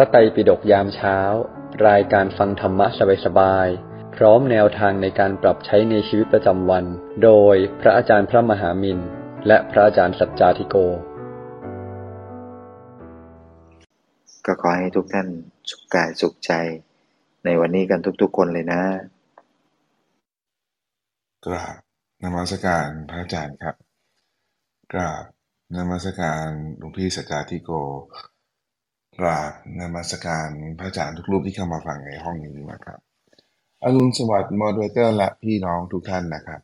ระไตรปิฎกยามเช้า รายการฟังธรรมะสบายๆ พร้อมแนวทางในการปรับใช้ในชีวิตประจำวัน โดยพระอาจารย์พระมหามินและพระอาจารย์สัจจาธิโก ก็ขอให้ทุกท่านสุขกายสุขใจ ในวันนี้กันทุกๆคนเลยนะ กราบนมัสการพระอาจารย์ครับ กราบนมัสการหลวงพี่สัจจาธิโก กราบนมัสการพระอาจารย์ทุกรูปที่เข้ามาฟังในห้องนี้นะครับอรุณสวัสดิ์ moderator และพี่น้องทุกท่านนะครับ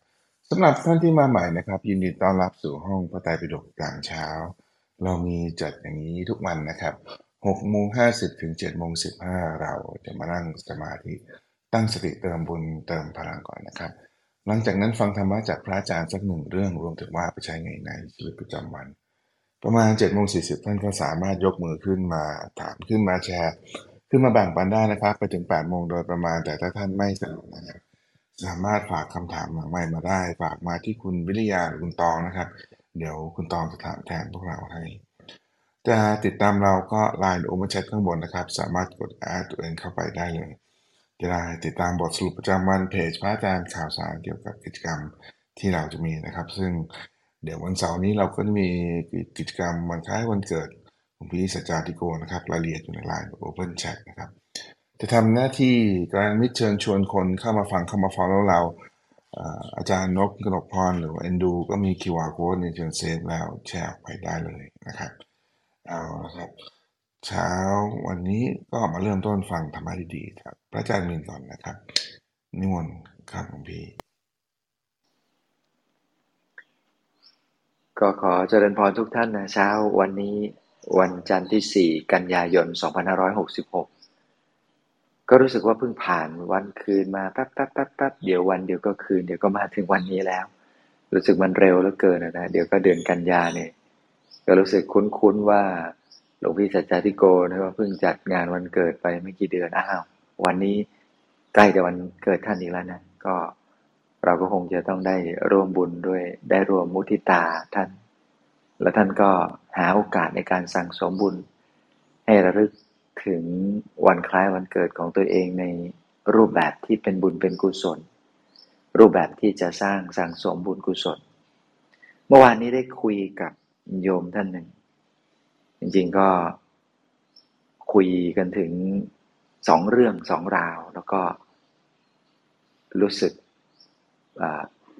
สำหรับท่านที่มาใหม่นะครับ ยินดีต้อนรับสู่ห้องพระไตรปิฎกยามเช้า เรามีจัดอย่างนี้ทุกวันนะครับ6โมง50ถึง7โมง15 เราจะมานั่งสมาธิตั้งสติเติมบุญเติมพลังก่อนนะครับ หลังจากนั้นฟังธรรมะจากพระอาจารย์สักหนึ่งเรื่องรวมถึงว่าไปใช้ไงในชีวิตประจำวัน ประมาณ7จ็ดโมงสีท่านก็สามารถยกมือขึ้นมาถามขึ้นมาแชร์ ขึ้นมาแบ่งปันได้นะครับ ไปถึง8ปดโมงโดยประมาณ แต่ถ้าท่านไม่สะดวกนะครับสามารถฝากคำถามหลังไมค์มาได้ ฝากมาที่คุณวิริยาหรือคุณตองนะครับ เดี๋ยวคุณตองจะถามแทนพวกเราให้จะติดตามเราก็ Line หรือ Open Chat ข้างบนนะครับ สามารถกดแอดตัวเองเข้าไปได้เลย จะได้ติดตามบทสรุปประจำวันเพจพระอาจารย์ข่าวสารเกี่ยวกับกิจกรรมที่เราจะมีนะครับ ซึ่ง เดี๋ยววันเสาร์นี้เราก็จะมีกิจกรรมวันคล้ายวันเกิดของพี่สัจจาธิโกนะครับ รายละเอียดอยู่ใน Line Open Chat นะครับ จะทำหน้าที่การมิตรเชิญชวนคนเข้ามาฟังเข้ามา follow เรา อาจารย์นกกนกพรหรือเอนดู ก็มี QR code ในเชิญเซฟแล้วแชร์ออกไปได้เลยนะครับเอาละครับ เช้าวันนี้ก็มาเริ่มต้นฟังธรรมะดีๆครับพระอาจารย์มินก่อนนะครับ นิมนต์ครับหลวงพี่ ก็ขอเจริญพรทุกท่านนะเช้า วันนี้วันจันทร์ที่ 4 กันยายน 2566 ก็รู้สึกว่าเพิ่งผ่านวันคืนมาแป๊บแป๊บแป๊บแป๊บเดี๋ยววันเดี๋ยวก็คืนเดี๋ยวก็มาถึงวันนี้แล้ว รู้สึกมันเร็วเหลือเกินนะเดี๋ยวก็เดือนกันยาเนี่ยก็รู้สึกคุ้นๆว่าหลวงพี่สัจจาธิโกนะว่าเพิ่งจัดงานวันเกิดไปไม่กี่เดือนอ้าววันนี้ใกล้จะวันเกิดท่านอีกแล้วนะก็ เราก็คงจะต้องได้ร่วมบุญด้วย ได้ร่วมมุทิตาท่าน แล้วท่านก็หาโอกาสในการสั่งสมบุญ ให้ระลึกถึงวันคล้ายวันเกิดของตัวเองในรูปแบบที่เป็นบุญเป็นกุศล รูปแบบที่จะสร้างสั่งสมบุญกุศล เมื่อวานนี้ได้คุยกับโยมท่านหนึ่ง จริงๆก็คุยกันถึงสองเรื่องสองราว แล้วก็รู้สึก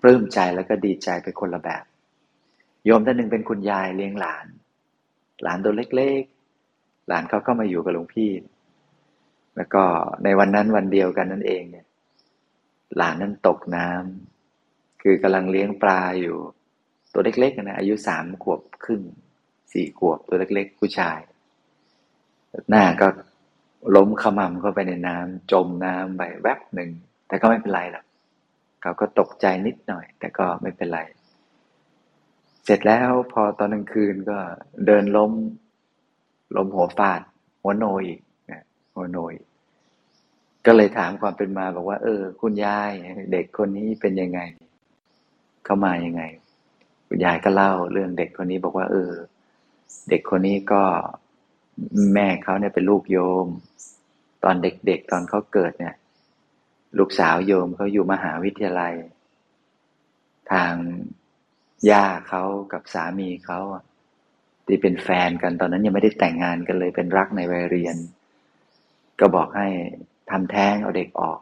ปลื้มใจแล้วก็ดีใจไปคนละแบบ โยมท่านหนึ่งเป็นคุณยายเลี้ยงหลาน หลานตัวเล็กๆ หลานเขาก็มาอยู่กับหลวงพี่ แล้วก็ในวันนั้นวันเดียวกันนั่นเองเนี่ย หลานนั้นตกน้ำคือกำลังเลี้ยงปลาอยู่ ตัวเล็กๆนะอายุสามขวบครึ่งสี่ขวบตัวเล็กๆ ผู้ชาย หน้าก็ล้มขมำเข้าไปในน้ำจมน้ำไปแวบหนึ่งแต่ก็ไม่เป็นไรหรอก เขาก็ตกใจนิดหน่อย แต่ก็ไม่เป็นไร เสร็จแล้วพอตอนกลางคืนก็เดินล้มล้มหัวฟาด หัวโนยอีกนะหัวโนย ก็เลยถามความเป็นมาบอกว่า เออ คุณยาย เด็กคนนี้เป็นยังไง เข้ามายังไง คุณยายก็เล่าเรื่องเด็กคนนี้บอกว่า เออ เด็กคนนี้ก็แม่เขาเนี่ยเป็นลูกโยม ตอนเด็กๆตอนเขาเกิดเนี่ย ลูกสาวโยมเขาอยู่มหาวิทยาลัย ทางย่าเขากับสามีเขาที่เป็นแฟนกันตอนนั้นยังไม่ได้แต่งงานกันเลยเป็นรักในวัยเรียน ก็บอกให้ทำแท้งเอาเด็กออก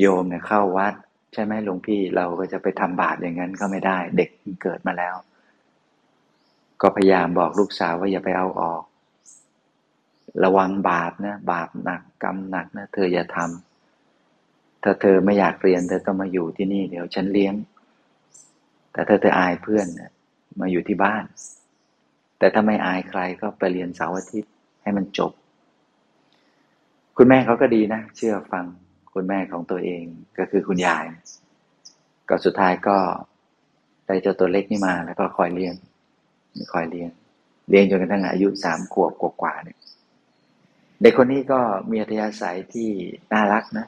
โยมเนี่ยเข้าวัด ใช่ไหมหลวงพี่เราก็จะไปทำบาปอย่างนั้นก็ไม่ได้ เด็กเกิดมาแล้ว ก็พยายามบอกลูกสาวว่าอย่าไปเอาออก ระวังบาปนะ บาปหนักกรรมหนักนะ เธออย่าทำ ถ้าเธอไม่อยากเรียน เธอต้องมาอยู่ที่นี่เดี๋ยวฉันเลี้ยง แต่ถ้าเธออายเพื่อนมาอยู่ที่บ้าน แต่ถ้าไม่อายใครก็ไปเรียนเสาร์อาทิตย์ให้มันจบ คุณแม่เขาก็ดีนะ เชื่อฟังคุณแม่ของตัวเองก็คือคุณยาย ก็สุดท้ายก็ได้เจ้าตัวเล็กนี่มา แล้วก็คอยเลี้ยงคอยเลี้ยงเลี้ยงจนกระทั่งอายุสามขวบกว่าๆเนี่ยเด็กคนนี้ก็มีอัธยาศัยที่น่ารักนะ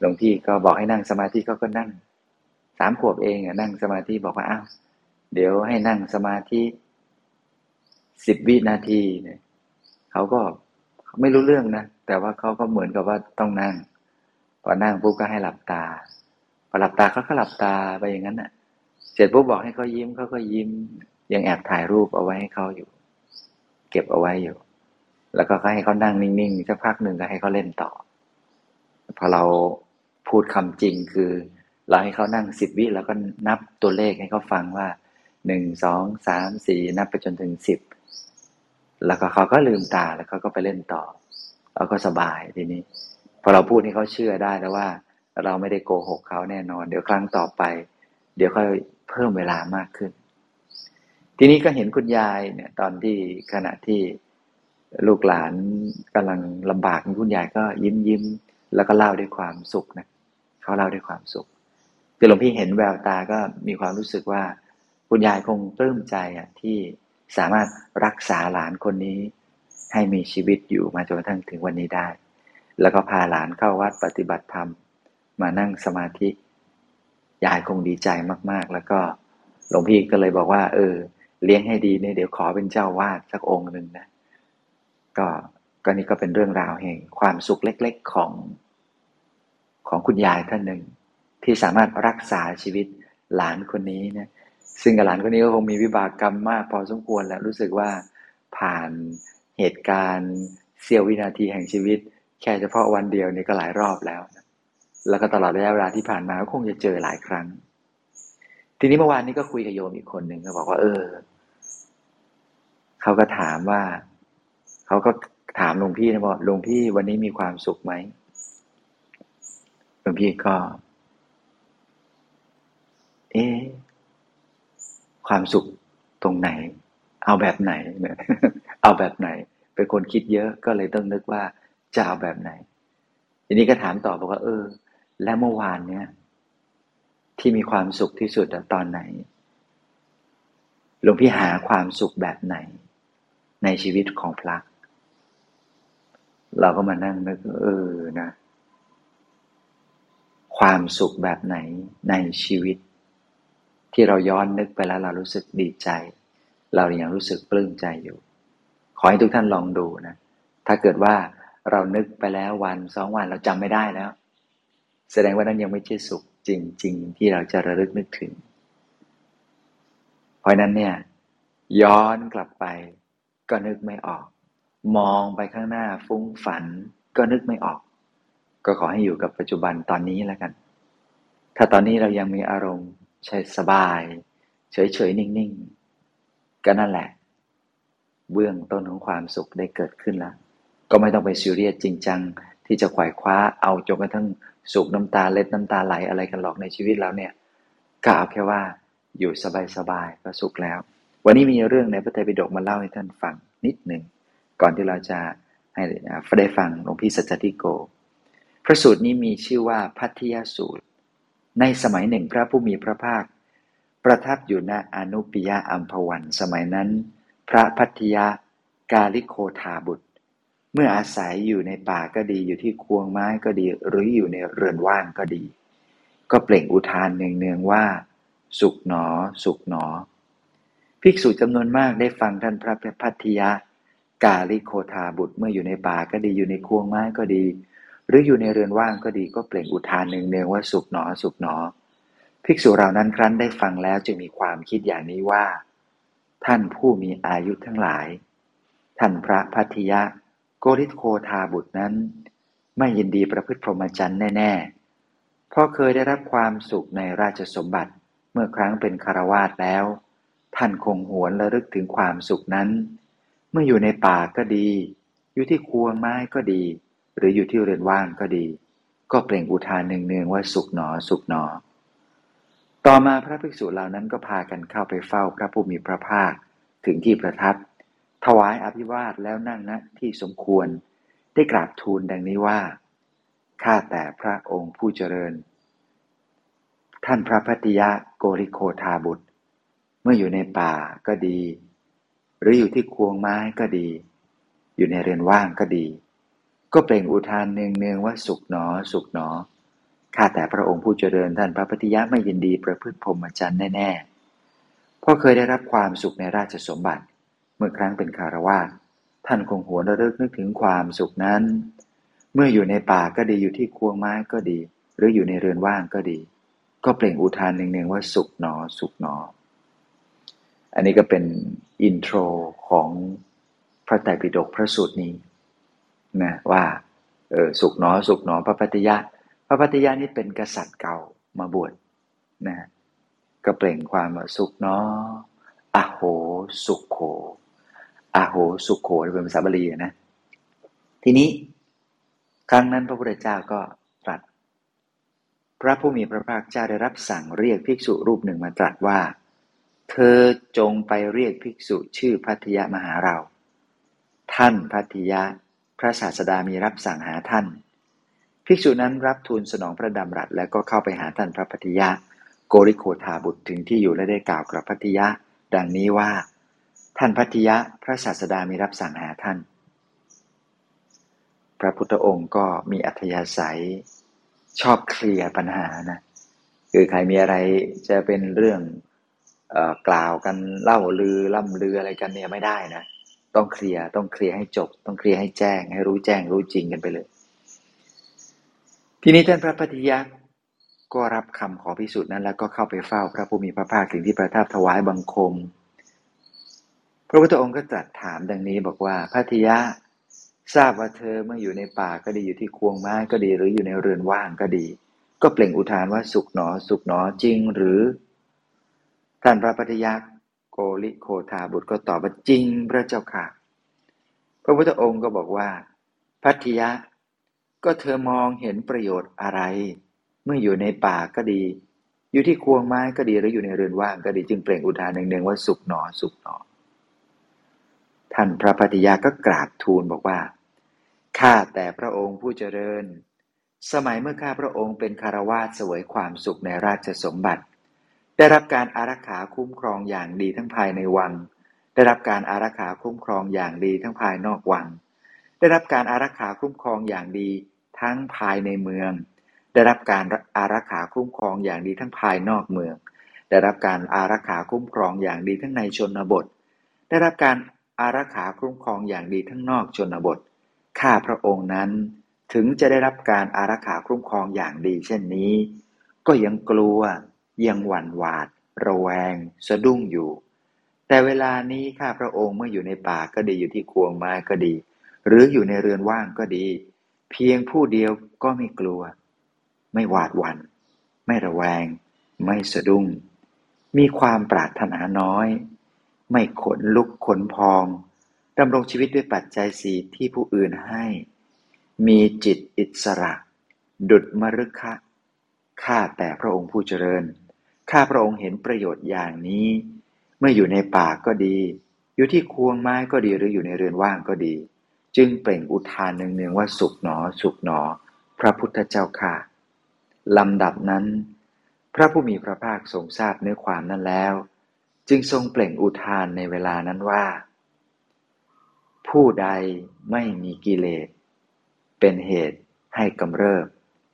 หลวงพี่ก็บอกให้นั่งสมาธิเขาก็นั่งสามขวบเองอะนั่งสมาธิบอกว่าอ้าวเดี๋ยวให้นั่งสมาธิสิบวินาทีเนี่ยเขาก็ไม่รู้เรื่องนะแต่ว่าเขาก็เหมือนกับว่าต้องนั่งพอนั่งปุ๊บก็ให้หลับตาพอหลับตาเขาก็หลับตาไปอย่างนั้นน่ะ เสร็จปุ๊บบอกให้เขายิ้มเขาก็ยิ้ม ยังแอบถ่ายรูปเอาไว้ให้เขาอยู่ เก็บเอาไว้อยู่ แล้วก็ให้เขานั่งนิ่งๆสักพักหนึ่งก็ให้เขาเล่นต่อ พอเรา พูดคำจริงคือเราให้เขานั่งสิบวิแล้วก็นับตัวเลขให้เขาฟังว่าหนึ่งสองสามสี่นับไปจนถึงสิบแล้วก็เขาก็ลืมตาแล้วเขาก็ไปเล่นต่อเราก็สบายทีนี้ พอเราพูดให้เขาเชื่อได้แล้วว่า เราไม่ได้โกหกเขาแน่นอน เดี๋ยวครั้งต่อไป เดี๋ยวค่อยเพิ่มเวลามากขึ้น ทีนี้ก็เห็นคุณยายเนี่ย ตอนที่ขณะที่ลูกหลานกำลังลำบากคุณยายก็ยิ้มยิ้มแล้วก็เล่าด้วยความสุขนะ เขาเล่าด้วยความสุขคือหลวงพี่เห็นแววตาก็มีความรู้สึกว่า คุณยายคงปลื้มใจอะที่สามารถรักษาหลานคนนี้ ให้มีชีวิตอยู่มาจนกระทั่งถึงวันนี้ได้ แล้วก็พาหลานเข้าวัดปฏิบัติธรรม มานั่งสมาธิยายคงดีใจมาก ๆ แล้วก็หลวงพี่ก็เลยบอกว่า เออ เลี้ยงให้ดีเนี่ยเดี๋ยวขอเป็นเจ้าวาดสักองค์หนึ่งนะ ก็ก็นี่ก็เป็นเรื่องราวแห่งความสุขเล็ก ๆ ของ ของคุณยายท่านหนึ่ง ที่สามารถรักษาชีวิตหลานคนนี้นะซึ่งหลานคนนี้ก็คงมีวิบากกรรมมากพอสมควรแล้วรู้สึกว่าผ่านเหตุการณ์เสี้ยววินาทีแห่งชีวิต แค่เฉพาะวันเดียวนี่ก็หลายรอบแล้วนะแล้วก็ตลอดระยะเวลาที่ผ่านมาก็คงจะเจอหลายครั้ง ทีนี้เมื่อวานนี้ก็คุยกับโยมอีกคนหนึ่งก็บอกว่า เออเขาก็ถามว่าเขาก็ถามหลวงพี่นะบอกหลวงพี่วันนี้มีความสุขไหม ลวงพี่ก็ เอ๊ความสุขตรงไหน เอาแบบไหนเนี่ยเอาแบบไหน เป็นคนคิดเยอะก็เลยต้องนึกว่าจะเอาแบบไหน ทีนี้ก็ถามต่อบอกว่า เออ และเมื่อวานเนี้ยที่มีความสุขที่สุดตอนไหนหลวงพี่หาความสุขแบบไหน ในชีวิตของพระเราก็มานั่งนึกเออนะ ความสุขแบบไหนในชีวิต ที่เราย้อนนึกไปแล้วเรารู้สึกดีใจ เรายังรู้สึกปลื้มใจอยู่ ขอให้ทุกท่านลองดูนะ ถ้าเกิดว่าเรานึกไปแล้ววันสองวันเราจำไม่ได้แล้ว แสดงว่านั้นยังไม่ใช่สุขจริง ๆ ที่เราจะระลึกนึกถึง เพราะนั้นเนี่ยย้อนกลับไปก็นึกไม่ออก มองไปข้างหน้าฟุ้งฝันก็นึกไม่ออก ก็ขอให้อยู่กับปัจจุบันตอนนี้แล้วกัน ถ้าตอนนี้เรายังมีอารมณ์ใช้สบาย เฉยๆ นิ่งๆ ก็นั่นแหละ เบื้องต้นของความสุขได้เกิดขึ้นแล้ว ก็ไม่ต้องไปซีเรียสจริงจัง ที่จะขวายคว้าเอาจนกระทั่งสุขน้ำตาเล็ดน้ำตาไหลอะไรกันหรอกในชีวิตเราเนี่ยก็เอาแค่ว่าอยู่สบายๆก็สุขแล้ว วันนี้มีเรื่องในพระไตรปิฎกมาเล่าให้ท่านฟังนิดหนึ่ง ก่อนที่เราจะให้ได้ฟังหลวงพี่สัจติโก พระสูตรนี้มีชื่อว่าพัทยสูตร ในสมัยหนึ่งพระผู้มีพระภาค ประทับอยู่ณอนุปิยะอัมพวัน สมัยนั้น พระพัทยากาลิโคธาบุตร เมื่ออาศัยอยู่ในป่าก็ดีอยู่ที่ควงไม้ก็ดี หรืออยู่ในเรือนว่างก็ดี ก็เปล่งอุทานเนืองๆว่า สุขหนอ สุขหนอ ภิกษุจำนวนมากได้ฟังท่านพระพัทยากาลิโคธาบุตรเมื่ออยู่ในป่าก็ดีอยู่ในควงไม้ก็ดี หรืออยู่ในเรือนว่างก็ดีก็เปล่งอุทานหนึ่งเนืองว่าสุขหนอสุขหนอ ภิกษุเหล่านั้นครั้นได้ฟังแล้วจึงมีความคิดอย่างนี้ว่า ท่านผู้มีอายุทั้งหลาย ท่านพระพัทยะ โกริโคธาบุตรนั้น ไม่ยินดีประพฤติพรหมจรรย์แน่ๆเพราะเคยได้รับความสุขในราชสมบัติเมื่อครั้งเป็นคารวาสแล้ว ท่านคงหวนระลึกถึงความสุขนั้น เมื่ออยู่ในป่าก็ดี อยู่ที่ควงไม้ก็ดี หรืออยู่ที่เรือนว่างก็ดี ก็เปล่งอุทานหนึ่งเนืองว่าสุขหนอ สุขหนอ ต่อมาพระภิกษุเหล่านั้นก็พากันเข้าไปเฝ้าพระผู้มีพระภาคถึงที่ประทับ ถวายอภิวาทแล้วนั่งณที่สมควร ได้กราบทูลดังนี้ว่าข้าแต่พระองค์ผู้เจริญ ท่านพระพัติยะโกริโคทาบุตร เมื่ออยู่ในป่าก็ดี หรืออยู่ที่ควงไม้ก็ดี อยู่ในเรือนว่างก็ดี ก็เปล่งอุทานเนืองๆว่าสุขหนอ สุขหนอ ข้าแต่พระองค์ผู้เจริญท่านพระปฏิยะไม่ยินดีประพฤติพรหมจรรย์แน่ๆเพราะเคยได้รับความสุขในราชสมบัติ เมื่อครั้งเป็นคารวาสท่านคงหวนระลึกนึกถึงความสุขนั้น เมื่ออยู่ในป่าก็ดีอยู่ที่ควงไม้ก็ดี หรืออยู่ในเรือนว่างก็ดี ก็เปล่งอุทานหนึ่งๆว่าสุขหนอ สุขหนอ อันนี้ก็เป็นอินโทรของพระไตรปิฎกพระสูตรนี้ นะว่าเออสุขหนอสุขหนอพระพัทยะ พระพัทยะนี่เป็นกษัตริย์เก่ามาบวชนะก็เปล่งความว่าสุขหนออโหสุขโขอโหสุขโขเป็นภาษาบาลีนะทีนี้ครั้งนั้นพระพุทธเจ้าก็ตรัส พระผู้มีพระภาคเจ้าได้รับสั่งเรียกภิกษุรูปหนึ่งมาตรัสว่า เธอจงไปเรียกภิกษุชื่อพัทยามาหาเรา ท่านพัทยา พระศาสดามีรับสั่งหาท่าน ภิกษุนั้นรับทูลสนองพระดำรัสแล้วก็เข้าไปหาท่านพระพัทยาโกริโคธาบุตรถึงที่อยู่และได้กล่าวกับพัทยาดังนี้ว่า ท่านพัทยะพระศาสดามีรับสั่งหาท่าน พระพุทธองค์ก็มีอัธยาศัย ชอบเคลียร์ปัญหานะคือใครมีอะไรจะเป็นเรื่องอกล่าวกันเล่าลือล่ำลืออะไรกันเนี่ยไม่ได้นะ ต้องเคลียร์ต้องเคลียร์ให้จบ ต้องเคลียร์ให้แจ้ง ให้รู้แจ้งรู้จริงกันไปเลย ทีนี้ท่านพระพัทยะก็รับคำขอพิสูจน์นั้น แล้วก็เข้าไปเฝ้าพระผู้มีพระภาคถึงที่ประทับถวายบังคม พระพุทธองค์ก็ตรัสถามดังนี้บอกว่าพัทยะทราบว่าเธอเมื่ออยู่ในป่าก็ดีอยู่ที่ควงไม้ก็ดีหรืออยู่ในเรือนว่างก็ดี ก็เปล่งอุทานว่าสุขหนอ สุขหนอจริงหรือ ท่านพระพัทยะ โกลิโคธาบุตรก็ตอบว่าจริงพระเจ้าค่ะ พระพุทธองค์ก็บอกว่า พัทยะ ก็เธอมองเห็นประโยชน์อะไร เมื่ออยู่ในป่าก็ดี อยู่ที่ควงไม้ก็ดีหรืออยู่ในเรือนว่างก็ดีจึงเปล่งอุทานหนึ่งๆว่าสุขหนอสุขหนอ ท่านพระปฏิยาก็กราบทูลบอกว่าข้าแต่พระองค์ผู้เจริญ สมัยเมื่อข้าพระองค์เป็นคารวาสเสวยความสุขในราชสมบัติ ได้รับการอารักขาคุ้มครองอย่างดีทั้งภายในวัง ได้รับการอารักขาคุ้มครองอย่างดีทั้งภายนอกวัง ได้รับการอารักขาคุ้มครองอย่างดีทั้งภายในเมือง ได้รับการอารักขาคุ้มครองอย่างดีทั้งภายนอกเมือง ได้รับการอารักขาคุ้มครองอย่างดีทั้งในชนบท ได้รับการอารักขาคุ้มครองอย่างดีทั้งนอกชนบท ข้าพระองค์นั้น ถึงจะได้รับการอารักขาคุ้มครองอย่างดีเช่นนี้ ก็ยังกลัว ยังหวั่นหวาด ระแวง สะดุ้งอยู่ แต่เวลานี้ข้าพระองค์เมื่ออยู่ในป่าก็ดีอยู่ที่ควงไม้ก็ดี หรืออยู่ในเรือนว่างก็ดี เพียงผู้เดียวก็ไม่กลัว ไม่หวาดหวัน่น ไม่ระแวง ไม่สะดุ้ง มีความปรารถนาน้อย ไม่ขนลุกขนพองดำรงชีวิตด้วยปัจจัยสีที่ผู้อื่นให้ มีจิตอิสระ ดุดมรุคะข้าแต่พระองค์ผู้เจริญ ข้าพระองค์เห็นประโยชน์อย่างนี้ เมื่ออยู่ในป่าก็ดี อยู่ที่ควงไม้ก็ดีหรืออยู่ในเรือนว่างก็ดี จึงเปล่งอุทานหนึ่งๆว่าสุขหนอ สุขหนอ พระพุทธเจ้าค่ะลำดับนั้น พระผู้มีพระภาคทรงทราบเนื้อความนั้นแล้ว จึงทรงเปล่งอุทานในเวลานั้นว่า ผู้ใดไม่มีกิเลสเป็นเหตุให้กำเริบ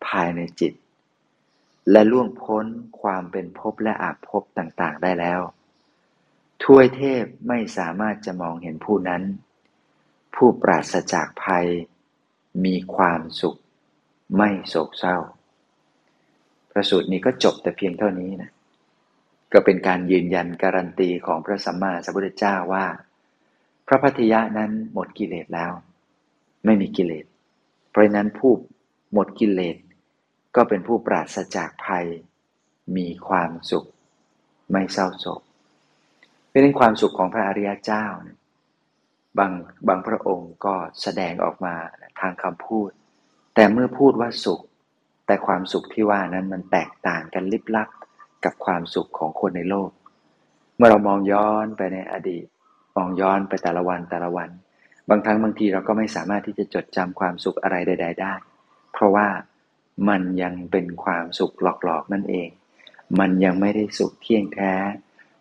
ภายในจิต และล่วงพ้นความเป็นภพและอาภพต่างๆ ได้แล้วทวยเทพไม่สามารถจะมองเห็นผู้นั้น ผู้ปราศจากภัย มีความสุข ไม่โศกเศร้า พระสูตรนี้ก็จบแต่เพียงเท่านี้นะ ก็เป็นการยืนยันการันตีของพระสัมมาสัมพุทธเจ้าว่า พระพัทยะนั้นหมดกิเลสแล้ว ไม่มีกิเลส เพราะนั้นผู้หมดกิเลส ก็เป็นผู้ปราศจากภัย มีความสุข ไม่เศร้าโศกเป็นความสุขของพระอริยเจ้าบางบางพระองค์ก็แสดงออกมาทางคำพูด แต่เมื่อพูดว่าสุข แต่ความสุขที่ว่านั้นมันแตกต่างกันลิบลับกับความสุขของคนในโลก เมื่อเรามองย้อนไปในอดีต มองย้อนไปแต่ละวันแต่ละวัน บางครั้งบางทีเราก็ไม่สามารถที่จะจดจำความสุขอะไรใด ๆ ได้ เพราะว่า มันยังเป็นความสุขหลอกๆนั่นเอง มันยังไม่ได้สุขเที่ยงแท้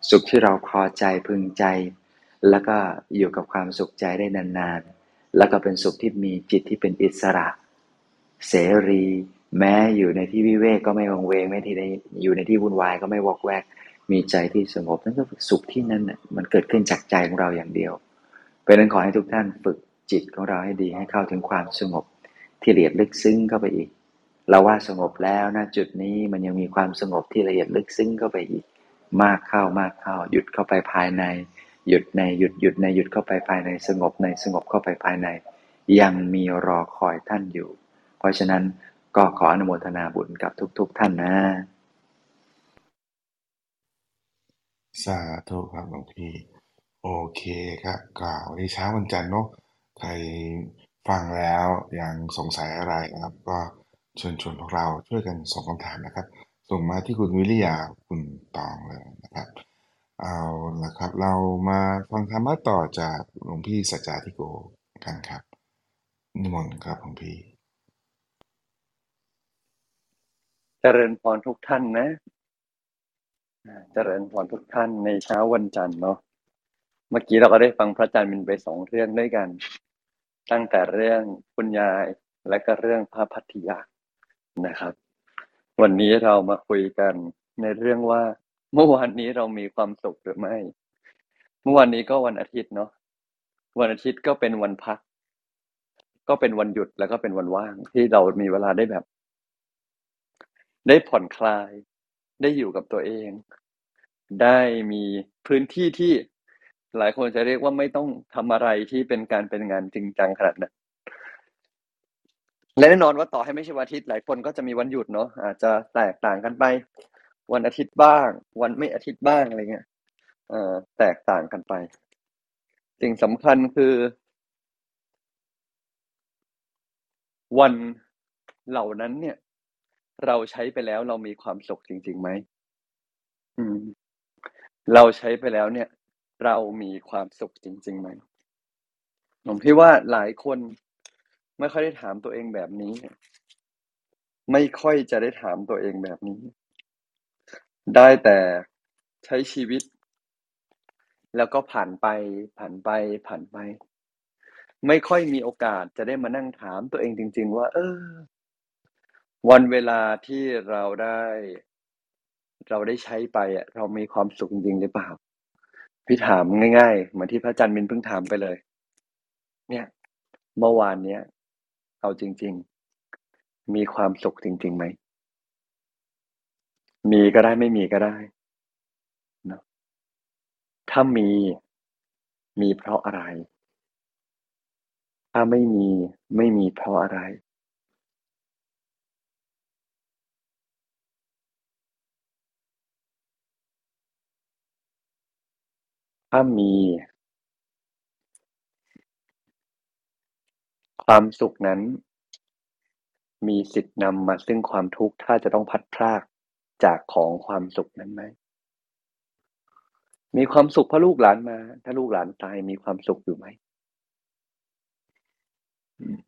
สุขที่เราพอใจพึงใจ แล้วก็อยู่กับความสุขใจได้นานๆ แล้วก็เป็นสุขที่มีจิตที่เป็นอิสระ เสรี แม้อยู่ในที่วิเวกก็ไม่วงเวงแม้ที่ในอยู่ในที่วุ่นวายก็ไม่วอกแวก มีใจที่สงบนั่นก็สุขที่นั่นน่ะมันเกิดขึ้นจากใจของเราอย่างเดียวเป็นนั้นขอให้ทุกท่านฝึกจิตของเราให้ดีให้เข้าถึงความสงบที่ละเอียดลึกซึ้งเข้าไปอีก เราว่าสงบแล้วนะจุดนี้มันยังมีความสงบที่ละเอียดลึกซึ้งเข้าไปอีก มากเข้ามากเข้า หยุดเข้าไปภายใน หยุดในหยุดหยุดในหยุดเข้าไปภายในสงบในสงบเข้าไปภายใน ยังมีรอคอยท่านอยู่ เพราะฉะนั้นก็ขออนุโมทนาบุญกับทุกๆท่านนะ สาธุครับหลวงพี่ โอเคครับกล่าวในเช้าวันจันทร์เนาะใครฟังแล้วยังสงสัยอะไรนะครับก็ เชิญชวนพวกเราช่วยกันส่งคำถามนะครับ ส่งมาที่คุณวิริยาคุณตองเลยนะครับ เอาละครับ เรามาฟังธรรมะต่อจากหลวงพี่สัจจาธิโกกันครับ นิมนต์ครับหลวงพี่เจริญพรทุกท่านนะเจริญพรทุกท่านในเช้าวันจันทร์เนาะ เมื่อกี้เราก็ได้ฟังพระอาจารย์มินไปสองเรื่องด้วยกัน ตั้งแต่เรื่องคุณยายและก็เรื่องพระพัทธิยา นะครับ วันนี้เรามาคุยกันในเรื่องว่า เมื่อวานนี้เรามีความสุขหรือไม่ เมื่อวานนี้ก็วันอาทิตย์เนาะวันอาทิตย์ก็เป็นวันพัก ก็เป็นวันหยุดแล้วก็เป็นวันว่างที่เรามีเวลาได้แบบ ได้ผ่อนคลาย ได้อยู่กับตัวเอง ได้มีพื้นที่ที่หลายคนจะเรียกว่าไม่ต้องทำอะไรที่เป็นการเป็นงานจริงจังขนาดนั้น และแน่นอนว่าต่อให้ไม่ใช่วันอาทิตย์หลายคนก็จะมีวันหยุดเนาะอาจจะแตกต่างกันไป วันอาทิตย์บ้าง วันไม่อาทิตย์บ้างอะไรเงี้ยเอ่อแตกต่างกันไป สิ่งสำคัญคือ วันเหล่านั้นเนี่ย เราใช้ไปแล้วเรามีความสุขจริงๆไหมอืม เราใช้ไปแล้วเนี่ย เรามีความสุขจริงๆไหมผมคิดว่าหลายคน ไม่ค่อยได้ถามตัวเองแบบนี้ ไม่ค่อยจะได้ถามตัวเองแบบนี้ ได้แต่ใช้ชีวิต แล้วก็ผ่านไป ผ่านไป ผ่านไป ไม่ค่อยมีโอกาสจะได้มานั่งถามตัวเองจริง ๆ ว่า เออ วันเวลาที่เราได้ เราได้ใช้ไปอะเรามีความสุขจริงหรือเปล่าพี่ถามง่ายๆเหมือนที่พระอาจารย์มินเพิ่งถามไปเลย เนี่ย เมื่อวานเนี้ย เอาจริง ๆ มีความสุขจริงๆไหม มีก็ได้ไม่มีก็ได้นะถ้ามี มีเพราะอะไร ถ้าไม่มีไม่มีเพราะอะไรถ้ามี ความสุขนั้นมีสิทธิ์นำมาซึ่งความทุกข์ถ้าจะต้องพัดพรากจากของความสุขนั้นไหม มีความสุขเพราะลูกหลานมา ถ้าลูกหลานตายมีความสุขอยู่ไหมอืม